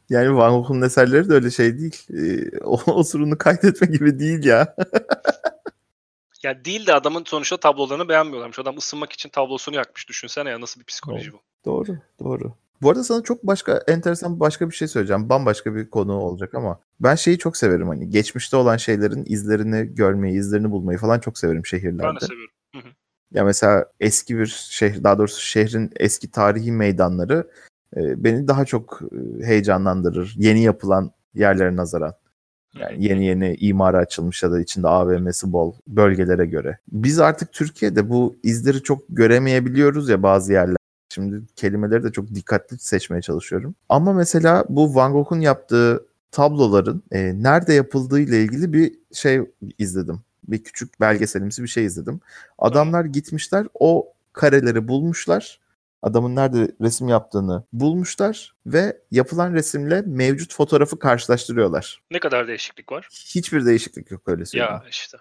yani Van Gogh'un eserleri de öyle şey değil. Ee, o osurunu kaydetme gibi değil ya. Ya değil de adamın sonuçta tablolarını beğenmiyorlarmış. Adam ısınmak için tablosunu yakmış. Düşünsene ya nasıl bir psikoloji bu. Doğru, doğru. Bu arada sana çok başka enteresan başka bir şey söyleyeceğim. Bambaşka bir konu olacak ama ben şeyi çok severim hani geçmişte olan şeylerin izlerini görmeyi, izlerini bulmayı falan çok severim şehirlerde. Ben de seviyorum. Hı hı. Ya mesela eski bir şehir, daha doğrusu şehrin eski tarihi meydanları e, beni daha çok e, heyecanlandırır. Yeni yapılan yerlere nazaran. Yani yeni yeni imara açılmış ya da içinde AVM'si bol bölgelere göre. Biz artık Türkiye'de bu izleri çok göremeyebiliyoruz ya bazı yerler. Şimdi kelimeleri de çok dikkatli seçmeye çalışıyorum. Ama mesela bu Van Gogh'un yaptığı tabloların e, nerede yapıldığı ile ilgili bir şey izledim. Bir küçük belgeselimsi bir şey izledim. Adamlar gitmişler o kareleri bulmuşlar. Adamın nerede resim yaptığını bulmuşlar ve yapılan resimle mevcut fotoğrafı karşılaştırıyorlar. Ne kadar değişiklik var? Hiçbir değişiklik yok öyle söyleyeyim. Ya işte.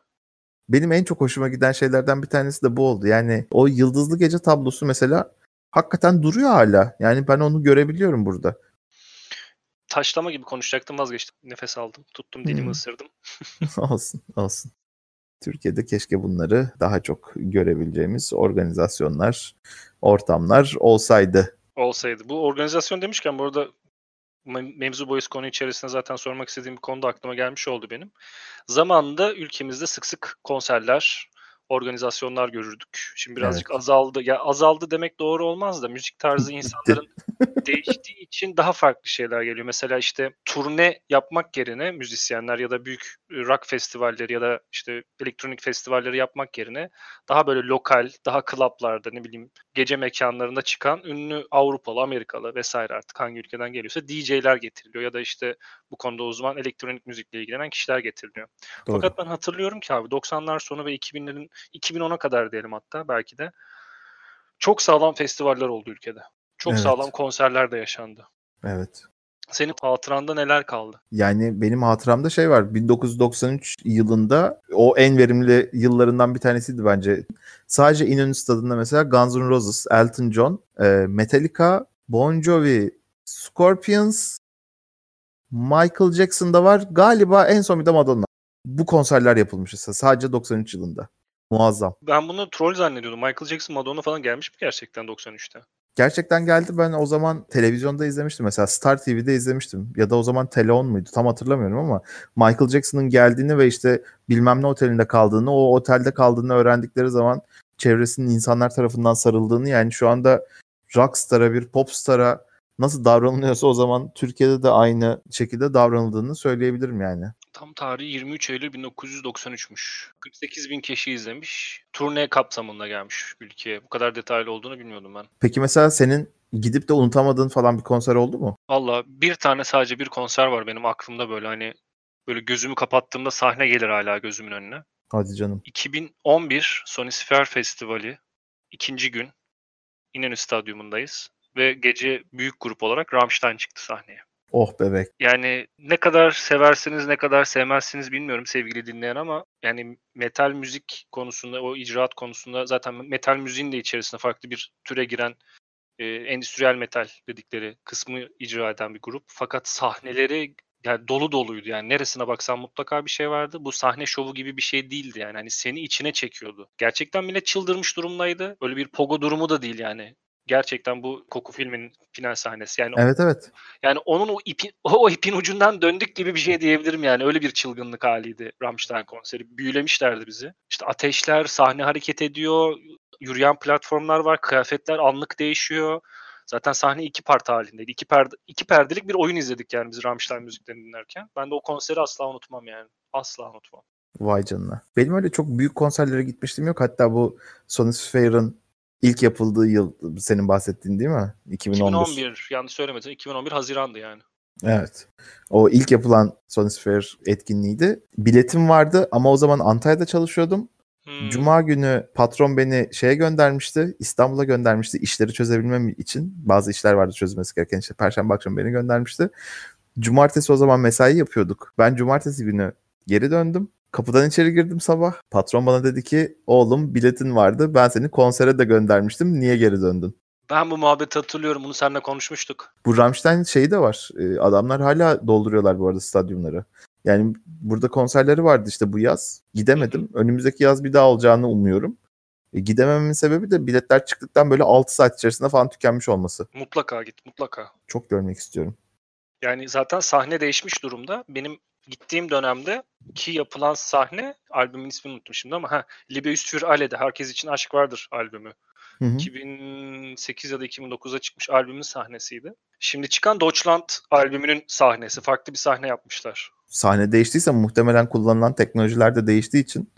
Benim en çok hoşuma giden şeylerden bir tanesi de bu oldu. Yani o Yıldızlı Gece tablosu mesela hakikaten duruyor hala. Yani ben onu görebiliyorum burada. Taşlama gibi konuşacaktım vazgeçtim. Nefes aldım. Tuttum dilimi Hmm. ısırdım. olsun, olsun. Türkiye'de keşke bunları daha çok görebileceğimiz organizasyonlar, ortamlar olsaydı. Olsaydı. Bu organizasyon demişken bu arada me- mevzu boyuz konu içerisinde zaten sormak istediğim bir konuda aklıma gelmiş oldu benim. Zamanında ülkemizde sık sık konserler, organizasyonlar görürdük. Şimdi birazcık azaldı. Ya azaldı demek doğru olmaz da müzik tarzı insanların değiştiği için daha farklı şeyler geliyor. Mesela işte turne yapmak yerine müzisyenler ya da büyük rock festivalleri ya da işte elektronik festivalleri yapmak yerine daha böyle lokal, daha klaplarda ne bileyim gece mekanlarında çıkan ünlü Avrupalı, Amerikalı vesaire artık hangi ülkeden geliyorsa DJ'ler getiriliyor ya da işte bu konuda uzman elektronik müzikle ilgilenen kişiler getiriliyor. Doğru. Fakat ben hatırlıyorum ki abi 90'lar sonu ve 2000'lerin 2010'a kadar diyelim hatta belki de çok sağlam festivaller oldu ülkede. Çok Evet. sağlam konserler de yaşandı. Evet. Senin hatıranda neler kaldı? Yani benim hatıramda şey var. 1993 yılında o en verimli yıllarından bir tanesiydi bence. Sadece İnönü Stadı'nda mesela Guns N' Roses, Elton John, e, Metallica, Bon Jovi, Scorpions, Michael Jackson da var. Galiba en son bir de Madonna. Bu konserler yapılmış sadece 93 yılında. Muazzam. Ben bunu troll zannediyordum. Michael Jackson, Madonna falan gelmiş mi gerçekten 93'te? Gerçekten geldi. Ben o zaman televizyonda izlemiştim. Mesela Star TV'de izlemiştim. Ya da o zaman Teleon muydu? Tam hatırlamıyorum ama Michael Jackson'ın geldiğini ve işte bilmem ne otelinde kaldığını, o otelde kaldığını öğrendikleri zaman çevresinin insanlar tarafından sarıldığını yani şu anda rockstar'a bir popstar'a nasıl davranılıyorsa o zaman Türkiye'de de aynı şekilde davranıldığını söyleyebilirim yani. Tam tarihi 23 Eylül 1993'müş. 48 bin kişi izlemiş. Turne kapsamında gelmiş ülkeye. Bu kadar detaylı olduğunu bilmiyordum ben. Peki mesela senin gidip de unutamadığın falan bir konser oldu mu? Valla bir tane sadece bir konser var benim aklımda böyle hani böyle gözümü kapattığımda sahne gelir hala gözümün önüne. Hadi canım. 2011 Sonisphere Festivali ikinci gün İnönü Stadyumundayız ve gece büyük grup olarak Rammstein çıktı sahneye. Oh bebek. Yani ne kadar seversiniz ne kadar sevmezsiniz bilmiyorum sevgili dinleyen ama yani metal müzik konusunda o icraat konusunda zaten metal müziğin de içerisinde farklı bir türe giren e, endüstriyel metal dedikleri kısmı icra eden bir grup. Fakat sahneleri yani dolu doluydu yani neresine baksan mutlaka bir şey vardı. Bu sahne şovu gibi bir şey değildi yani hani seni içine çekiyordu. Gerçekten millet çıldırmış durumdaydı. Öyle bir pogo durumu da değil yani. Gerçekten bu koku filminin final sahnesi. Yani Evet evet. yani onun o ipin o ipin ucundan döndük gibi bir şey diyebilirim yani. Öyle bir çılgınlık haliydi Rammstein konseri. Büyülemişlerdi bizi. İşte ateşler, sahne hareket ediyor, yürüyen platformlar var, kıyafetler anlık değişiyor. Zaten sahne iki part halindeydi. İki, perde, iki perdelik bir oyun izledik yani biz Rammstein müziklerini dinlerken. Ben de o konseri asla unutmam yani. Asla unutmam. Vay canına. Benim öyle çok büyük konserlere gitmiştim yok. Hatta bu Sonic Fair'ın ilk yapıldığı yıl senin bahsettiğin değil mi? 2011. 2011 yanlış söylemedim. 2011 Haziran'dı yani. Evet. O ilk yapılan Sonic Fair etkinliğiydi. Biletim vardı ama o zaman Antalya'da çalışıyordum. Hmm. Cuma günü patron beni şeye göndermişti. İstanbul'a göndermişti işleri çözebilmem için. Bazı işler vardı çözülmesi gereken işte. Perşembe akşam beni göndermişti. Cumartesi o zaman mesai yapıyorduk. Ben cumartesi günü geri döndüm. Kapıdan içeri girdim sabah. Patron bana dedi ki oğlum biletin vardı. Ben seni konsere de göndermiştim. Niye geri döndün? Ben bu muhabbeti hatırlıyorum. Bunu seninle konuşmuştuk. Bu Rammstein şeyi de var. Ee, adamlar hala dolduruyorlar bu arada stadyumları. Yani burada konserleri vardı işte bu yaz. Gidemedim. Önümüzdeki yaz bir daha olacağını umuyorum. E, gidemememin sebebi de biletler çıktıktan böyle 6 saat içerisinde falan tükenmiş olması. Mutlaka git mutlaka. Çok görmek istiyorum. Yani zaten sahne değişmiş durumda. Benim gittiğim dönemde ki yapılan sahne albümün ismini unuttum şimdi ama ha Libeus für Alle'de Herkes için Aşk Vardır albümü. Hı hı. 2008 ya da 2009'a çıkmış albümün sahnesiydi. Şimdi çıkan Deutschland albümünün sahnesi. Farklı bir sahne yapmışlar. Sahne değiştiyse muhtemelen kullanılan teknolojiler de değiştiği için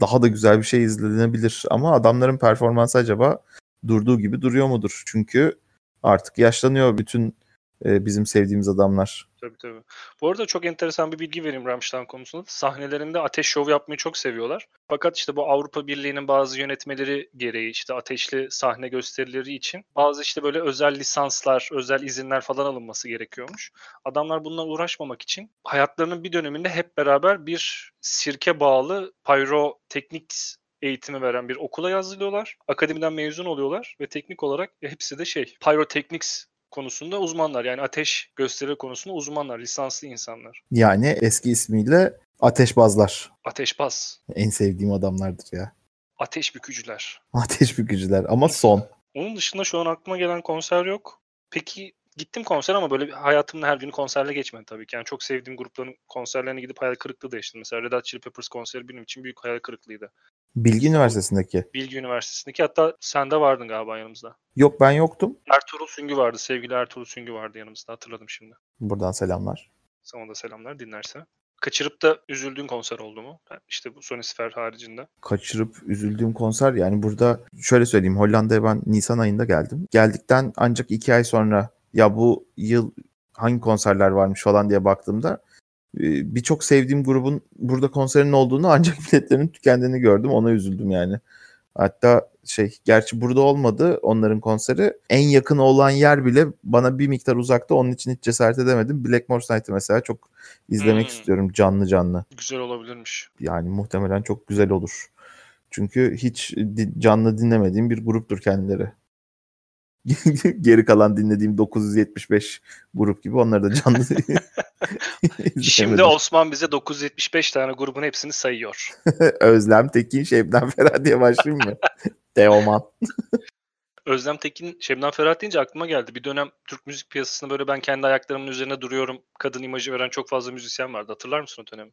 daha da güzel bir şey izlenebilir. Ama adamların performansı acaba durduğu gibi duruyor mudur? Çünkü artık yaşlanıyor bütün e, bizim sevdiğimiz adamlar. Tabii tabii. Bu arada çok enteresan bir bilgi vereyim Rammstein konusunda. Sahnelerinde ateş şov yapmayı çok seviyorlar. Fakat işte bu Avrupa Birliği'nin bazı yönetmeleri gereği işte ateşli sahne gösterileri için bazı işte böyle özel lisanslar, özel izinler falan alınması gerekiyormuş. Adamlar bundan uğraşmamak için hayatlarının bir döneminde hep beraber bir sirke bağlı pyroteknik eğitimi veren bir okula yazılıyorlar. Akademiden mezun oluyorlar ve teknik olarak hepsi de şey Pyrotechnics konusunda uzmanlar. Yani ateş gösteri konusunda uzmanlar, lisanslı insanlar. Yani eski ismiyle ateşbazlar. Ateşbaz. En sevdiğim adamlardır ya. Ateş bükücüler. Ateş bükücüler ama son. Onun dışında şu an aklıma gelen konser yok. Peki gittim konser ama böyle hayatımın her günü konserle geçmedi tabii ki. Yani çok sevdiğim grupların konserlerine gidip hayal kırıklığı da yaşadım. Mesela Red Hot Chili Peppers konseri benim için büyük hayal kırıklığıydı. Bilgi Üniversitesi'ndeki. Bilgi Üniversitesi'ndeki hatta sen de vardın galiba yanımızda. Yok ben yoktum. Ertuğrul Süngü vardı. Sevgili Ertuğrul Süngü vardı yanımızda hatırladım şimdi. Buradan selamlar. Sana da selamlar dinlerse. Kaçırıp da üzüldüğün konser oldu mu? İşte bu Sonisfer haricinde. Kaçırıp üzüldüğüm konser yani burada şöyle söyleyeyim Hollanda'ya ben Nisan ayında geldim. Geldikten ancak iki ay sonra ya bu yıl hangi konserler varmış falan diye baktığımda birçok sevdiğim grubun burada konserinin olduğunu ancak biletlerinin tükendiğini gördüm. Ona üzüldüm yani. Hatta şey gerçi burada olmadı onların konseri. En yakın olan yer bile bana bir miktar uzakta. Onun için hiç cesaret edemedim. Blackmore Night'ı mesela çok izlemek hmm. istiyorum canlı canlı. Güzel olabilirmiş. Yani muhtemelen çok güzel olur. Çünkü hiç canlı dinlemediğim bir gruptur kendileri. Geri kalan dinlediğim 975 grup gibi onları da canlı Şimdi Osman bize 975 tane grubun hepsini sayıyor. Özlem Tekin, Şebnem Ferah diye başlayayım mı? Teoman. Özlem Tekin, Şebnem Ferah deyince aklıma geldi. Bir dönem Türk müzik piyasasında böyle ben kendi ayaklarımın üzerine duruyorum. Kadın imajı veren çok fazla müzisyen vardı. Hatırlar mısın o dönemi?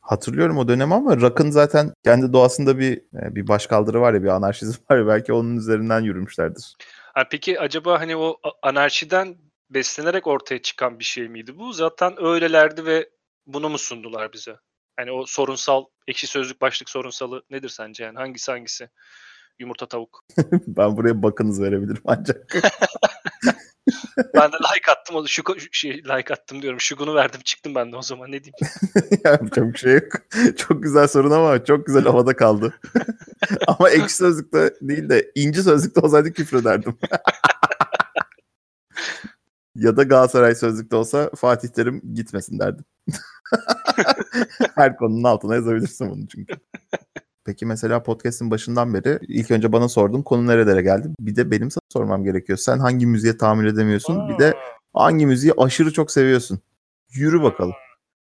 Hatırlıyorum o dönemi ama rock'ın zaten kendi doğasında bir e, bir başkaldırı var ya bir anarşizm var ya belki onun üzerinden yürümüşlerdir. Ha, peki acaba hani o anarşiden beslenerek ortaya çıkan bir şey miydi bu? Zaten öylelerdi ve bunu mu sundular bize? Hani o sorunsal, ekşi sözlük başlık sorunsalı nedir sence? Yani hangisi hangisi? Yumurta tavuk. ben buraya bakınız verebilirim ancak. ben de like attım. Şu şey like attım diyorum. Şugunu verdim çıktım ben de o zaman ne diyeyim. Yapacak bir şey yok. Çok güzel sorun ama çok güzel havada kaldı. ama ekşi sözlükte değil de inci sözlükte olsaydı küfür ederdim. ya da Galatasaray sözlükte olsa Fatih Terim gitmesin derdim. Her konunun altına yazabilirsin bunu çünkü. Peki mesela podcast'in başından beri ilk önce bana sordun konu nerelere geldi? Bir de benim sana sormam gerekiyor. Sen hangi müziğe tahammül edemiyorsun? Bir de hangi müziği aşırı çok seviyorsun? Yürü bakalım.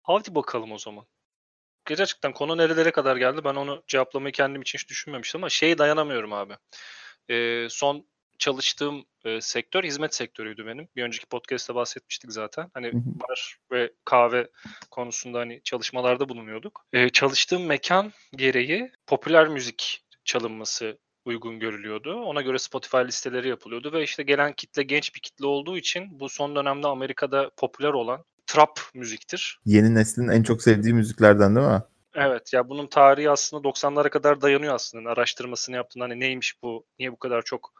Hadi bakalım o zaman. Gerçekten konu nerelere kadar geldi? Ben onu cevaplamayı kendim için hiç düşünmemiştim ama şeye dayanamıyorum abi. Ee, son çalıştığım e, sektör hizmet sektörüydü benim. Bir önceki podcast'te bahsetmiştik zaten. Hani bar ve kahve konusunda hani çalışmalarda bulunuyorduk. E, çalıştığım mekan gereği popüler müzik çalınması uygun görülüyordu. Ona göre Spotify listeleri yapılıyordu ve işte gelen kitle genç bir kitle olduğu için bu son dönemde Amerika'da popüler olan trap müziktir. Yeni neslin en çok sevdiği müziklerden değil mi? Evet ya bunun tarihi aslında 90'lara kadar dayanıyor aslında. Araştırmasını yaptığında hani neymiş bu, niye bu kadar çok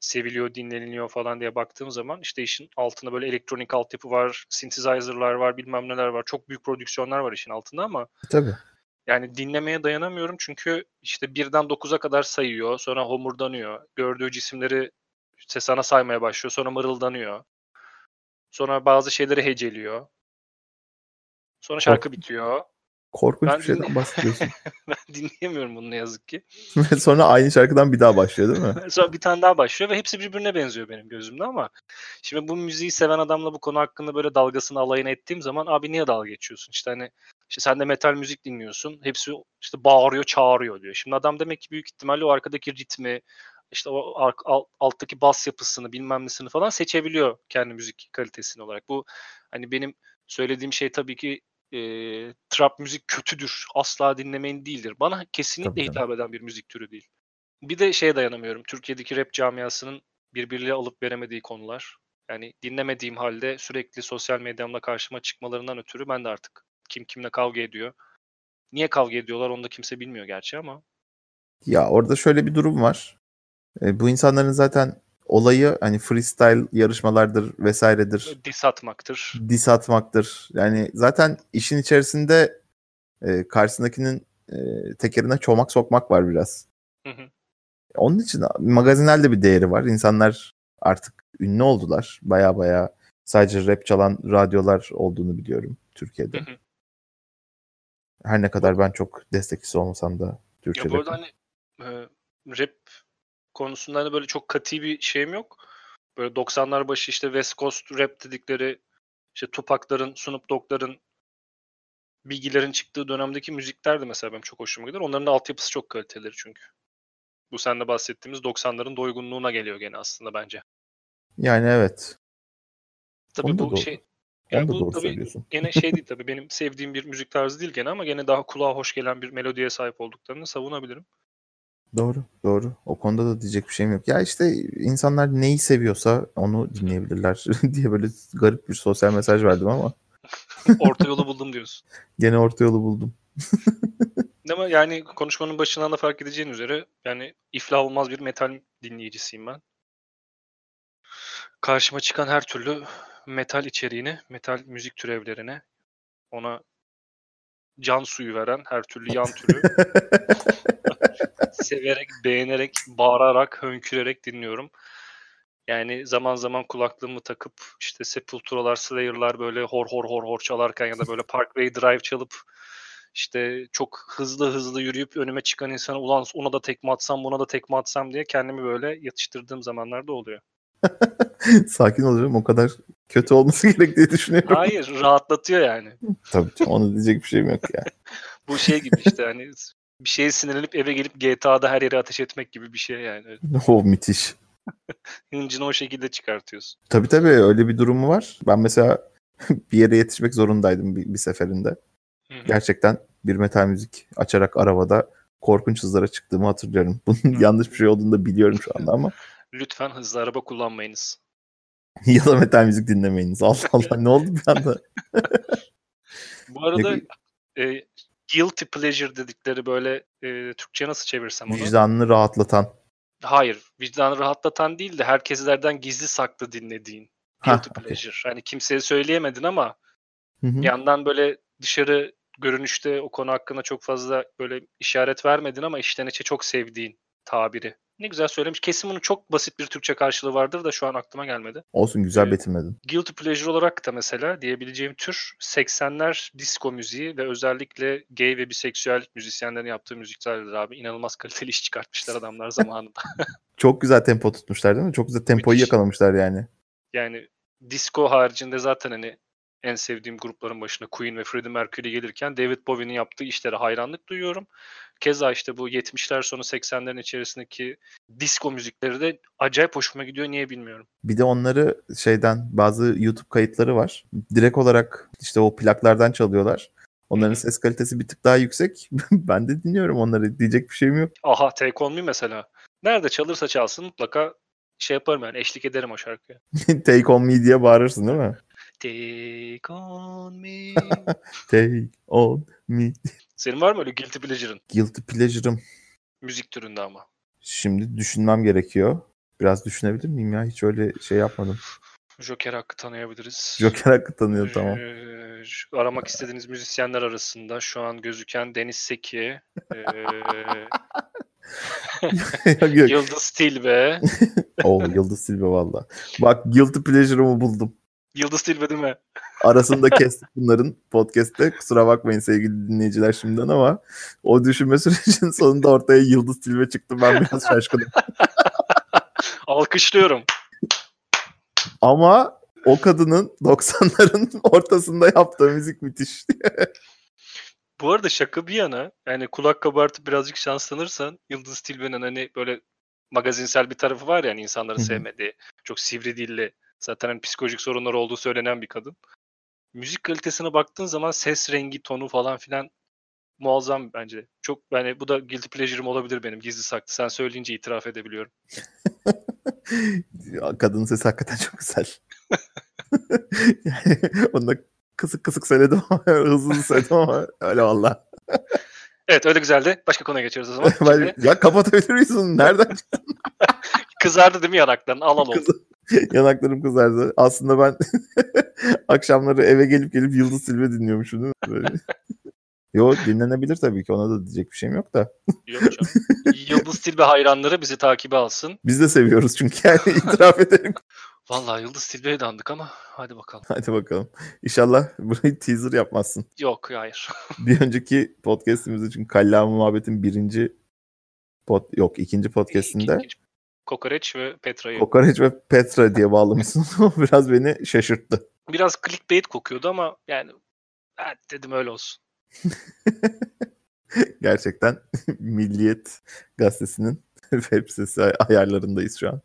seviliyor, dinleniliyor falan diye baktığım zaman işte işin altında böyle elektronik altyapı var, synthesizer'lar var, bilmem neler var. Çok büyük prodüksiyonlar var işin altında ama Tabii. yani dinlemeye dayanamıyorum çünkü işte birden 9'a kadar sayıyor, sonra homurdanıyor. Gördüğü cisimleri işte sana saymaya başlıyor, sonra mırıldanıyor. Sonra bazı şeyleri heceliyor. Sonra şarkı bitiyor. Korkunç Ben bir şeyden dinle- bahsediyorsun. ben dinleyemiyorum bunu ne yazık ki. Sonra aynı şarkıdan bir daha başlıyor değil mi? Sonra bir tane daha başlıyor ve hepsi birbirine benziyor benim gözümde ama şimdi bu müziği seven adamla bu konu hakkında böyle dalgasını alayını ettiğim zaman abi niye dalga geçiyorsun? İşte hani işte sen de metal müzik dinliyorsun. Hepsi işte bağırıyor, çağırıyor diyor. Şimdi adam demek ki büyük ihtimalle o arkadaki ritmi, işte o alt- alttaki bas yapısını, bilmem nesini falan seçebiliyor kendi müzik kalitesini olarak. Bu hani benim söylediğim şey tabii ki e, trap müzik kötüdür, asla dinlemeyin değildir. Bana kesinlikle Tabii canım. hitap eden bir müzik türü değil. Bir de şeye dayanamıyorum. Türkiye'deki rap camiasının birbiriyle alıp veremediği konular. Yani dinlemediğim halde sürekli sosyal medyamda karşıma çıkmalarından ötürü ben de artık kim kimle kavga ediyor. Niye kavga ediyorlar onu da kimse bilmiyor gerçi ama. Ya orada şöyle bir durum var. E, bu insanların zaten olayı hani freestyle yarışmalardır vesairedir. Diss atmaktır. Dis atmaktır. Yani zaten işin içerisinde e, karşısındakinin e, tekerine çomak sokmak var biraz. Hı hı. Onun için magazinel de bir değeri var. İnsanlar artık ünlü oldular. Baya baya sadece rap çalan radyolar olduğunu biliyorum Türkiye'de. Hı hı. Her ne kadar ben çok destekçisi olmasam da Türkçe Ya bu arada hani e, rap konusunda hani böyle çok katı bir şeyim yok. Böyle 90'lar başı işte West Coast rap dedikleri işte Tupac'ların, Snoop Dogg'ların bilgilerin çıktığı dönemdeki müzikler de mesela benim çok hoşuma gider. Onların da altyapısı çok kalitelidir çünkü. Bu seninle bahsettiğimiz 90'ların doygunluğuna geliyor gene aslında bence. Yani evet. Tabii Onu bu doğru. şey yani bu tabii gene şey değil tabii benim sevdiğim bir müzik tarzı değil gene ama gene daha kulağa hoş gelen bir melodiye sahip olduklarını savunabilirim. Doğru, doğru. O konuda da diyecek bir şeyim yok. Ya işte insanlar neyi seviyorsa onu dinleyebilirler diye böyle garip bir sosyal mesaj verdim ama Orta yolu buldum diyorsun. gene orta yolu buldum. Ama yani konuşmanın başından da fark edeceğin üzere yani iflah olmaz bir metal dinleyicisiyim ben. Karşıma çıkan her türlü metal içeriğini, metal müzik türevlerine ona can suyu veren her türlü yan türü severek, beğenerek, bağırarak, hönkürerek dinliyorum. Yani zaman zaman kulaklığımı takıp işte Sepultura'lar, Slayer'lar böyle hor hor hor hor çalarken ya da böyle Parkway Drive çalıp işte çok hızlı hızlı yürüyüp önüme çıkan insana ulan ona da tekme atsam buna da tekme atsam diye kendimi böyle yatıştırdığım zamanlar da oluyor. Sakin olurum o kadar kötü olması gerek diye düşünüyorum. Hayır rahatlatıyor yani. Tabii canım, onu diyecek bir şeyim yok ya. Bu şey gibi işte hani bir şeye sinirlenip eve gelip GTA'da her yere ateş etmek gibi bir şey yani. o müthiş. Hıncını o şekilde çıkartıyorsun. Tabii tabii öyle bir durumu var. Ben mesela bir yere yetişmek zorundaydım bir, bir seferinde. Gerçekten bir metal müzik açarak arabada korkunç hızlara çıktığımı hatırlıyorum. Bunun yanlış bir şey olduğunu da biliyorum şu anda ama. Lütfen hızlı araba kullanmayınız. ya da metal müzik dinlemeyiniz. Allah Allah ne oldu bir anda? Bu arada e, guilty pleasure dedikleri böyle e, Türkçe nasıl çevirsem onu? Vicdanını rahatlatan. Hayır, vicdanı rahatlatan değil de herkeslerden gizli saklı dinlediğin guilty okey. pleasure. Hani kimseye söyleyemedin ama Hı hı. bir yandan böyle dışarı görünüşte o konu hakkında çok fazla böyle işaret vermedin ama içten içe çok sevdiğin tabiri. Ne güzel söylemiş. Kesin bunun çok basit bir Türkçe karşılığı vardır da şu an aklıma gelmedi. Olsun güzel Evet. betimledin. Guilty pleasure olarak da mesela diyebileceğim tür 80'ler disco müziği ve özellikle gay ve biseksüel müzisyenlerin yaptığı müziklerdir abi. İnanılmaz kaliteli iş çıkartmışlar adamlar zamanında. Çok güzel tempo tutmuşlar değil mi? Çok güzel tempoyu Müthiş. yakalamışlar yani. Yani disco haricinde zaten hani en sevdiğim grupların başına Queen ve Freddie Mercury gelirken David Bowie'nin yaptığı işlere hayranlık duyuyorum. Keza işte bu 70'ler sonu 80'lerin içerisindeki disco müzikleri de acayip hoşuma gidiyor. Niye bilmiyorum. Bir de onları şeyden bazı YouTube kayıtları var. Direkt olarak işte o plaklardan çalıyorlar. Onların Hı hı. ses kalitesi bir tık daha yüksek. ben de dinliyorum onları. Diyecek bir şeyim yok. Aha Take On Me mesela. Nerede çalırsa çalsın mutlaka şey yaparım yani eşlik ederim o şarkıya. Take on me diye bağırırsın değil mi? Take on me. Take on me. Senin var mı öyle guilty pleasure'ın? Guilty pleasure'ım. Müzik türünde ama. Şimdi düşünmem gerekiyor. Biraz düşünebilir miyim ya? Hiç öyle şey yapmadım. Joker hakkı tanıyabiliriz. Joker hakkı tanıyor tamam. Ee, şu- aramak istediğiniz müzisyenler arasında şu an gözüken Deniz Seki, ee, Yok, yok. Yıldız Tilbe. Oo, Yıldız Silve valla. Bak Guilty Pleasure'ımı buldum. Yıldız Tilbe değil mi? Arasında kestik bunların podcast'te. Kusura bakmayın sevgili dinleyiciler şimdiden ama o düşünme sürecinin sonunda ortaya Yıldız Tilbe çıktı. Ben biraz şaşkınım. Alkışlıyorum. Ama o kadının 90'ların ortasında yaptığı müzik müthiş. Bu arada şaka bir yana yani kulak kabartıp birazcık şanslanırsan Yıldız Tilbe'nin hani böyle magazinsel bir tarafı var yani insanların Hı hı. sevmediği. Çok sivri dilli. Zaten hani psikolojik sorunları olduğu söylenen bir kadın. Müzik kalitesine baktığın zaman ses rengi, tonu falan filan muazzam bence. Çok yani bu da guilty pleasure'ım olabilir benim gizli saklı. Sen söyleyince itiraf edebiliyorum. Kadının sesi hakikaten çok güzel. yani onu da kısık kısık söyledim ama hızlı hızlı söyledim ama öyle valla. Evet öyle güzeldi. Başka konuya geçiyoruz o zaman. Şimdi ya kapatabilir miyiz onu? Nereden kızardı değil mi yanakların? Al al oldu. Yanaklarım kızardı. Aslında ben akşamları eve gelip gelip Yıldız Silve dinliyormuşum değil mi? Böyle. Yo dinlenebilir tabii ki ona da diyecek bir şeyim yok da. Yok canım. Yıldız Tilbe hayranları bizi takibe alsın. Biz de seviyoruz çünkü yani itiraf edelim. Vallahi Yıldız Tilbe'ye dandık ama hadi bakalım. Hadi bakalım. İnşallah burayı teaser yapmazsın. Yok hayır. Bir önceki podcastimizde çünkü Kallame Muhabbet'in birinci pod, yok ikinci podcastinde İkinci- Kokoreç ve Petra'yı. Kokoreç ve Petra diye bağlamışsın. Biraz beni şaşırttı. Biraz clickbait kokuyordu ama yani dedim öyle olsun. Gerçekten Milliyet gazetesinin web sitesi ay- ayarlarındayız şu an.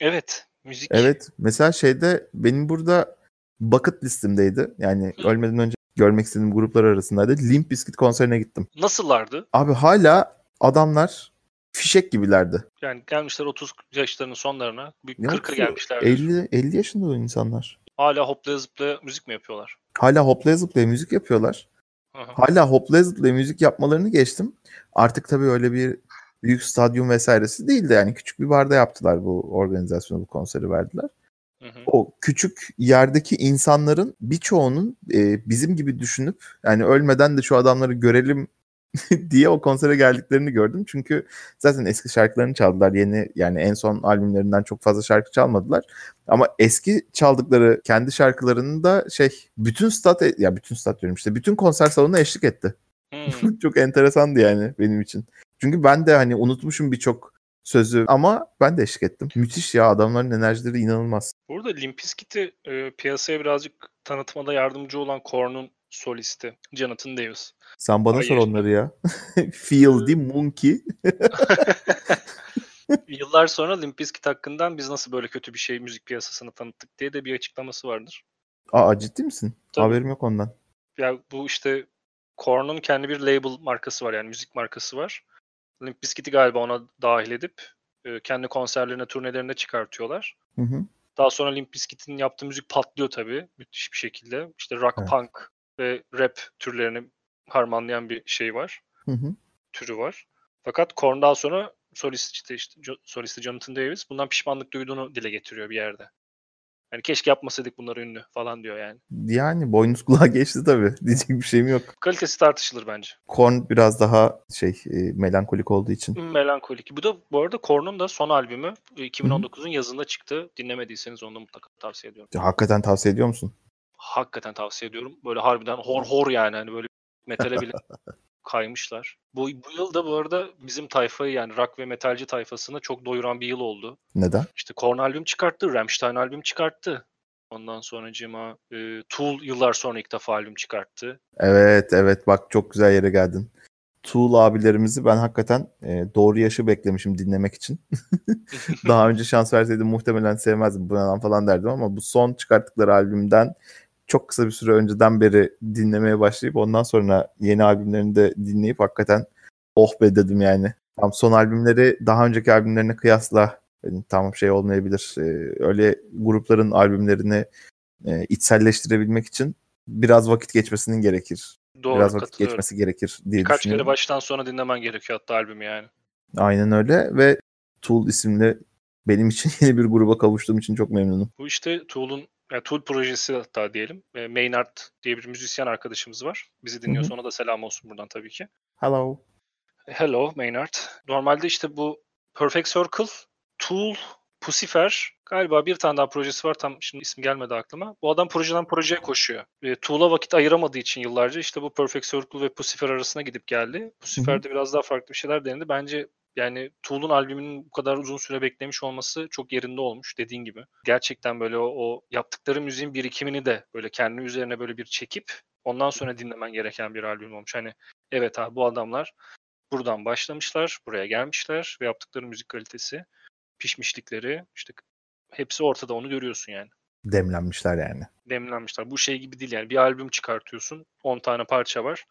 Evet. Müzik. Evet. Mesela şeyde benim burada bucket listemdeydi. Yani ölmeden önce görmek istediğim gruplar arasındaydı. Limp Bizkit konserine gittim. Nasıllardı? Abi hala adamlar fişek gibilerdi. Yani gelmişler 30 yaşlarının sonlarına. Bir Ya 40'a şu gelmişler. 50 50 yaşında o insanlar. Hala hoplaya zıplaya müzik mi yapıyorlar? Hala hoplaya zıplaya müzik yapıyorlar. Hala hoplaya zıplaya müzik yapmalarını geçtim. Artık tabii öyle bir büyük stadyum vesairesi değil de yani küçük bir barda yaptılar bu organizasyonu, bu konseri verdiler. Hı hı. O küçük yerdeki insanların birçoğunun e, bizim gibi düşünüp yani ölmeden de şu adamları görelim diye o konsere geldiklerini gördüm. Çünkü zaten eski şarkılarını çaldılar. Yeni yani en son albümlerinden çok fazla şarkı çalmadılar. Ama eski çaldıkları kendi şarkılarını da şey bütün stat ya bütün stat diyorum işte bütün konser salonuna eşlik etti. Hmm. çok enteresandı yani benim için. Çünkü ben de hani unutmuşum birçok sözü ama ben de eşlik ettim. Müthiş ya adamların enerjileri inanılmaz. Burada Limp Bizkit'i e, piyasaya birazcık tanıtmada yardımcı olan Korn'un solisti Jonathan Davis. Sen bana sor Hayır. onları ya. Feel the Monkey. Yıllar sonra Limp Bizkit hakkında biz nasıl böyle kötü bir şey müzik piyasasını tanıttık diye de bir açıklaması vardır. Aa ciddi misin? Tabii. Haberim yok ondan. Ya bu işte Korn'un kendi bir label markası var yani müzik markası var. Limp Bizkit'i galiba ona dahil edip e, kendi konserlerine, turnelerine çıkartıyorlar. Hı hı. Daha sonra Limp Bizkit'in yaptığı müzik patlıyor tabii müthiş bir şekilde. İşte rock, Evet. punk ve rap türlerini harmanlayan bir şey var, Hı hı. türü var. Fakat Korn daha sonra solist işte, işte solisti Jonathan Davis bundan pişmanlık duyduğunu dile getiriyor bir yerde. Yani keşke yapmasaydık bunları ünlü falan diyor yani. Yani boynuz kulağa geçti tabii. Diyecek bir şeyim yok. Kalitesi tartışılır bence. Korn biraz daha şey e, melankolik olduğu için. Melankolik. Bu da bu arada Korn'un da son albümü e, 2019'un yazında çıktı. Dinlemediyseniz onu da mutlaka tavsiye ediyorum. Ya, hakikaten tavsiye ediyor musun? Hakikaten tavsiye ediyorum. Böyle harbiden hor hor yani hani böyle metale bile kaymışlar. Bu, bu yıl da bu arada bizim tayfayı yani rock ve metalci tayfasını çok doyuran bir yıl oldu. Neden? İşte Korn albüm çıkarttı, Rammstein albüm çıkarttı. Ondan sonracığıma e, Tool yıllar sonra ilk defa albüm çıkarttı. Evet evet bak çok güzel yere geldin. Tool abilerimizi ben hakikaten e, doğru yaşı beklemişim dinlemek için. Daha önce şans verseydim muhtemelen sevmezdim bu falan derdim ama bu son çıkarttıkları albümden çok kısa bir süre önceden beri dinlemeye başlayıp ondan sonra yeni albümlerini de dinleyip hakikaten oh be dedim yani. Tam son albümleri daha önceki albümlerine kıyasla yani tamam şey olmayabilir. e, öyle grupların albümlerini e, içselleştirebilmek için biraz vakit geçmesinin gerekir. Doğru, Biraz vakit geçmesi gerekir diye Birkaç düşünüyorum. kere baştan sona dinlemen gerekiyor hatta albümü yani. Aynen öyle ve Tool isimli benim için yeni bir gruba kavuştuğum için çok memnunum. Bu işte Tool'un yani Tool projesi hatta diyelim. E, Maynard diye bir müzisyen arkadaşımız var. Bizi dinliyorsa ona da selam olsun buradan tabii ki. Hello. Hello Maynard. Normalde işte bu Perfect Circle, Tool, Pucifer galiba bir tane daha projesi var tam şimdi isim gelmedi aklıma. Bu adam projeden projeye koşuyor. E, Tool'a vakit ayıramadığı için yıllarca işte bu Perfect Circle ve Pucifer arasına gidip geldi. Pucifer'de biraz daha farklı bir şeyler denedi. Bence yani Tool'un albümünün bu kadar uzun süre beklemiş olması çok yerinde olmuş dediğin gibi. Gerçekten böyle o, o yaptıkları müziğin birikimini de böyle kendi üzerine böyle bir çekip ondan sonra dinlemen gereken bir albüm olmuş. Hani evet abi bu adamlar buradan başlamışlar, buraya gelmişler ve yaptıkları müzik kalitesi, pişmişlikleri işte hepsi ortada onu görüyorsun yani. Demlenmişler yani. Demlenmişler. Bu şey gibi değil yani bir albüm çıkartıyorsun 10 tane parça var.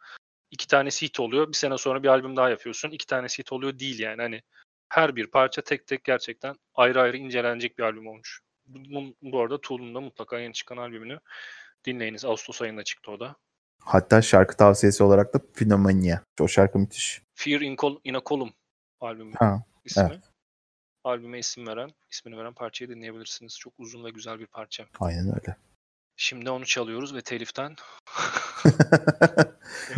İki tanesi hit oluyor. Bir sene sonra bir albüm daha yapıyorsun. iki tanesi hit oluyor değil yani. Hani her bir parça tek tek gerçekten ayrı ayrı incelenecek bir albüm olmuş. Bu, bu arada Tool'un da mutlaka yeni çıkan albümünü dinleyiniz. Ağustos ayında çıktı o da. Hatta şarkı tavsiyesi olarak da Phenomania. O şarkı müthiş. Fear in, Col- in a Column albümü Ha, ismi. evet. Albüme isim veren, ismini veren parçayı dinleyebilirsiniz. Çok uzun ve güzel bir parça. aynen öyle. Şimdi onu çalıyoruz ve teliften.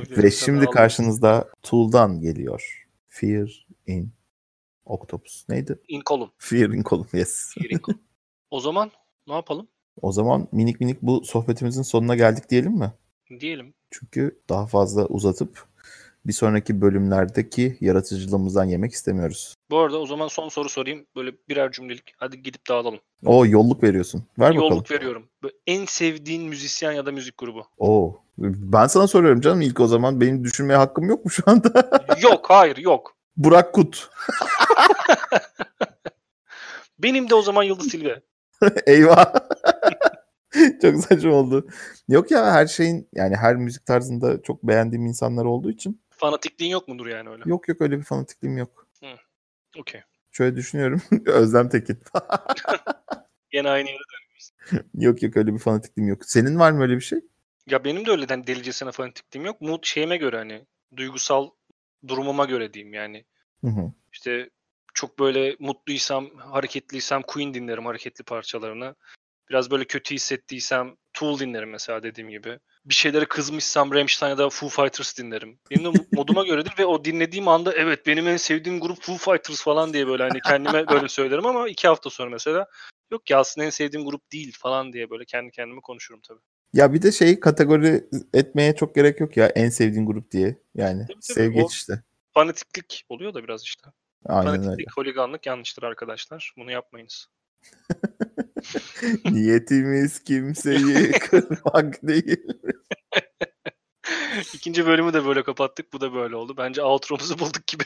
Ve şimdi karşınızda Tool'dan geliyor. Fear in Octopus. Neydi? In Column. Fear in Column. Yes. Fear in Column. o zaman ne yapalım? O zaman minik minik bu sohbetimizin sonuna geldik diyelim mi? Diyelim. Çünkü daha fazla uzatıp bir sonraki bölümlerdeki yaratıcılığımızdan yemek istemiyoruz. Bu arada o zaman son soru sorayım. Böyle birer cümlelik. Hadi gidip dağılalım. O yolluk veriyorsun. Ver bakalım. Yolluk veriyorum. Böyle en sevdiğin müzisyen ya da müzik grubu. Oo. Ben sana soruyorum canım ilk o zaman. Benim düşünmeye hakkım yok mu şu anda? yok hayır yok. Burak Kut. Benim de o zaman Yıldız Tilbe. Eyvah. çok saçma oldu. Yok ya her şeyin yani her müzik tarzında çok beğendiğim insanlar olduğu için. Fanatikliğin yok mudur yani öyle? Yok yok öyle bir fanatikliğim yok. Okey. Şöyle düşünüyorum. Özlem Tekin. Gene aynı yere dön. yok yok öyle bir fanatikliğim yok. Senin var mı öyle bir şey? Ya benim de öyleden delicesine fanatikliğim yok. Mood şeyime göre hani duygusal durumuma göre diyeyim yani. Hı hı. İşte çok böyle mutluysam, hareketliysem Queen dinlerim hareketli parçalarını. Biraz böyle kötü hissettiysem Tool dinlerim mesela dediğim gibi. Bir şeylere kızmışsam Rammstein ya da Foo Fighters dinlerim. Benim de moduma göredir ve o dinlediğim anda evet benim en sevdiğim grup Foo Fighters falan diye böyle hani kendime böyle söylerim ama iki hafta sonra mesela yok ya aslında en sevdiğim grup değil falan diye böyle kendi kendime konuşurum tabii. Ya bir de şeyi kategori etmeye çok gerek yok ya en sevdiğin grup diye. Yani Tabii, tabii. sevgeç O- işte. Fanatiklik oluyor da biraz işte. Aynen öyle. Fanatiklik, holiganlık yanlıştır arkadaşlar. Bunu yapmayınız. Niyetimiz kimseyi kırmak değil. İkinci bölümü de böyle kapattık. Bu da böyle oldu. Bence outro'muzu bulduk gibi.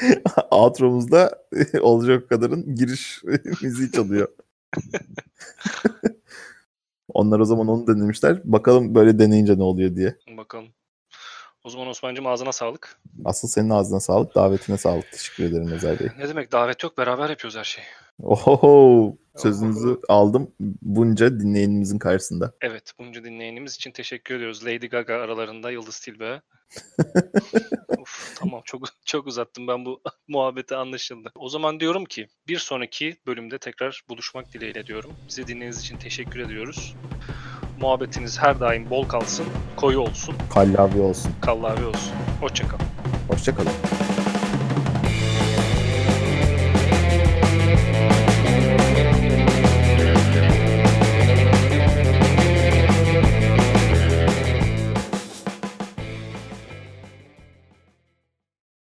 Outro'muzda olacak kadarın giriş müziği çalıyor. Onlar o zaman onu denemişler. Bakalım böyle deneyince ne oluyor diye. Bakalım. O zaman Osman'cığım ağzına sağlık. Asıl senin ağzına sağlık, davetine sağlık. Teşekkür ederim Özer Bey. Ne demek davet yok beraber yapıyoruz her şeyi. Oho, sözünüzü aldım bunca dinleyenimizin karşısında. Evet bunca dinleyenimiz için teşekkür ediyoruz. Lady Gaga aralarında Yıldız Tilbe. of, tamam çok çok uzattım ben bu muhabbeti anlaşıldı. O zaman diyorum ki bir sonraki bölümde tekrar buluşmak dileğiyle diyorum. Bizi dinlediğiniz için teşekkür ediyoruz. Muhabbetiniz her daim bol kalsın, koyu olsun, Kallavi olsun. kallavi olsun. Hoşçakalın. Hoşçakalın.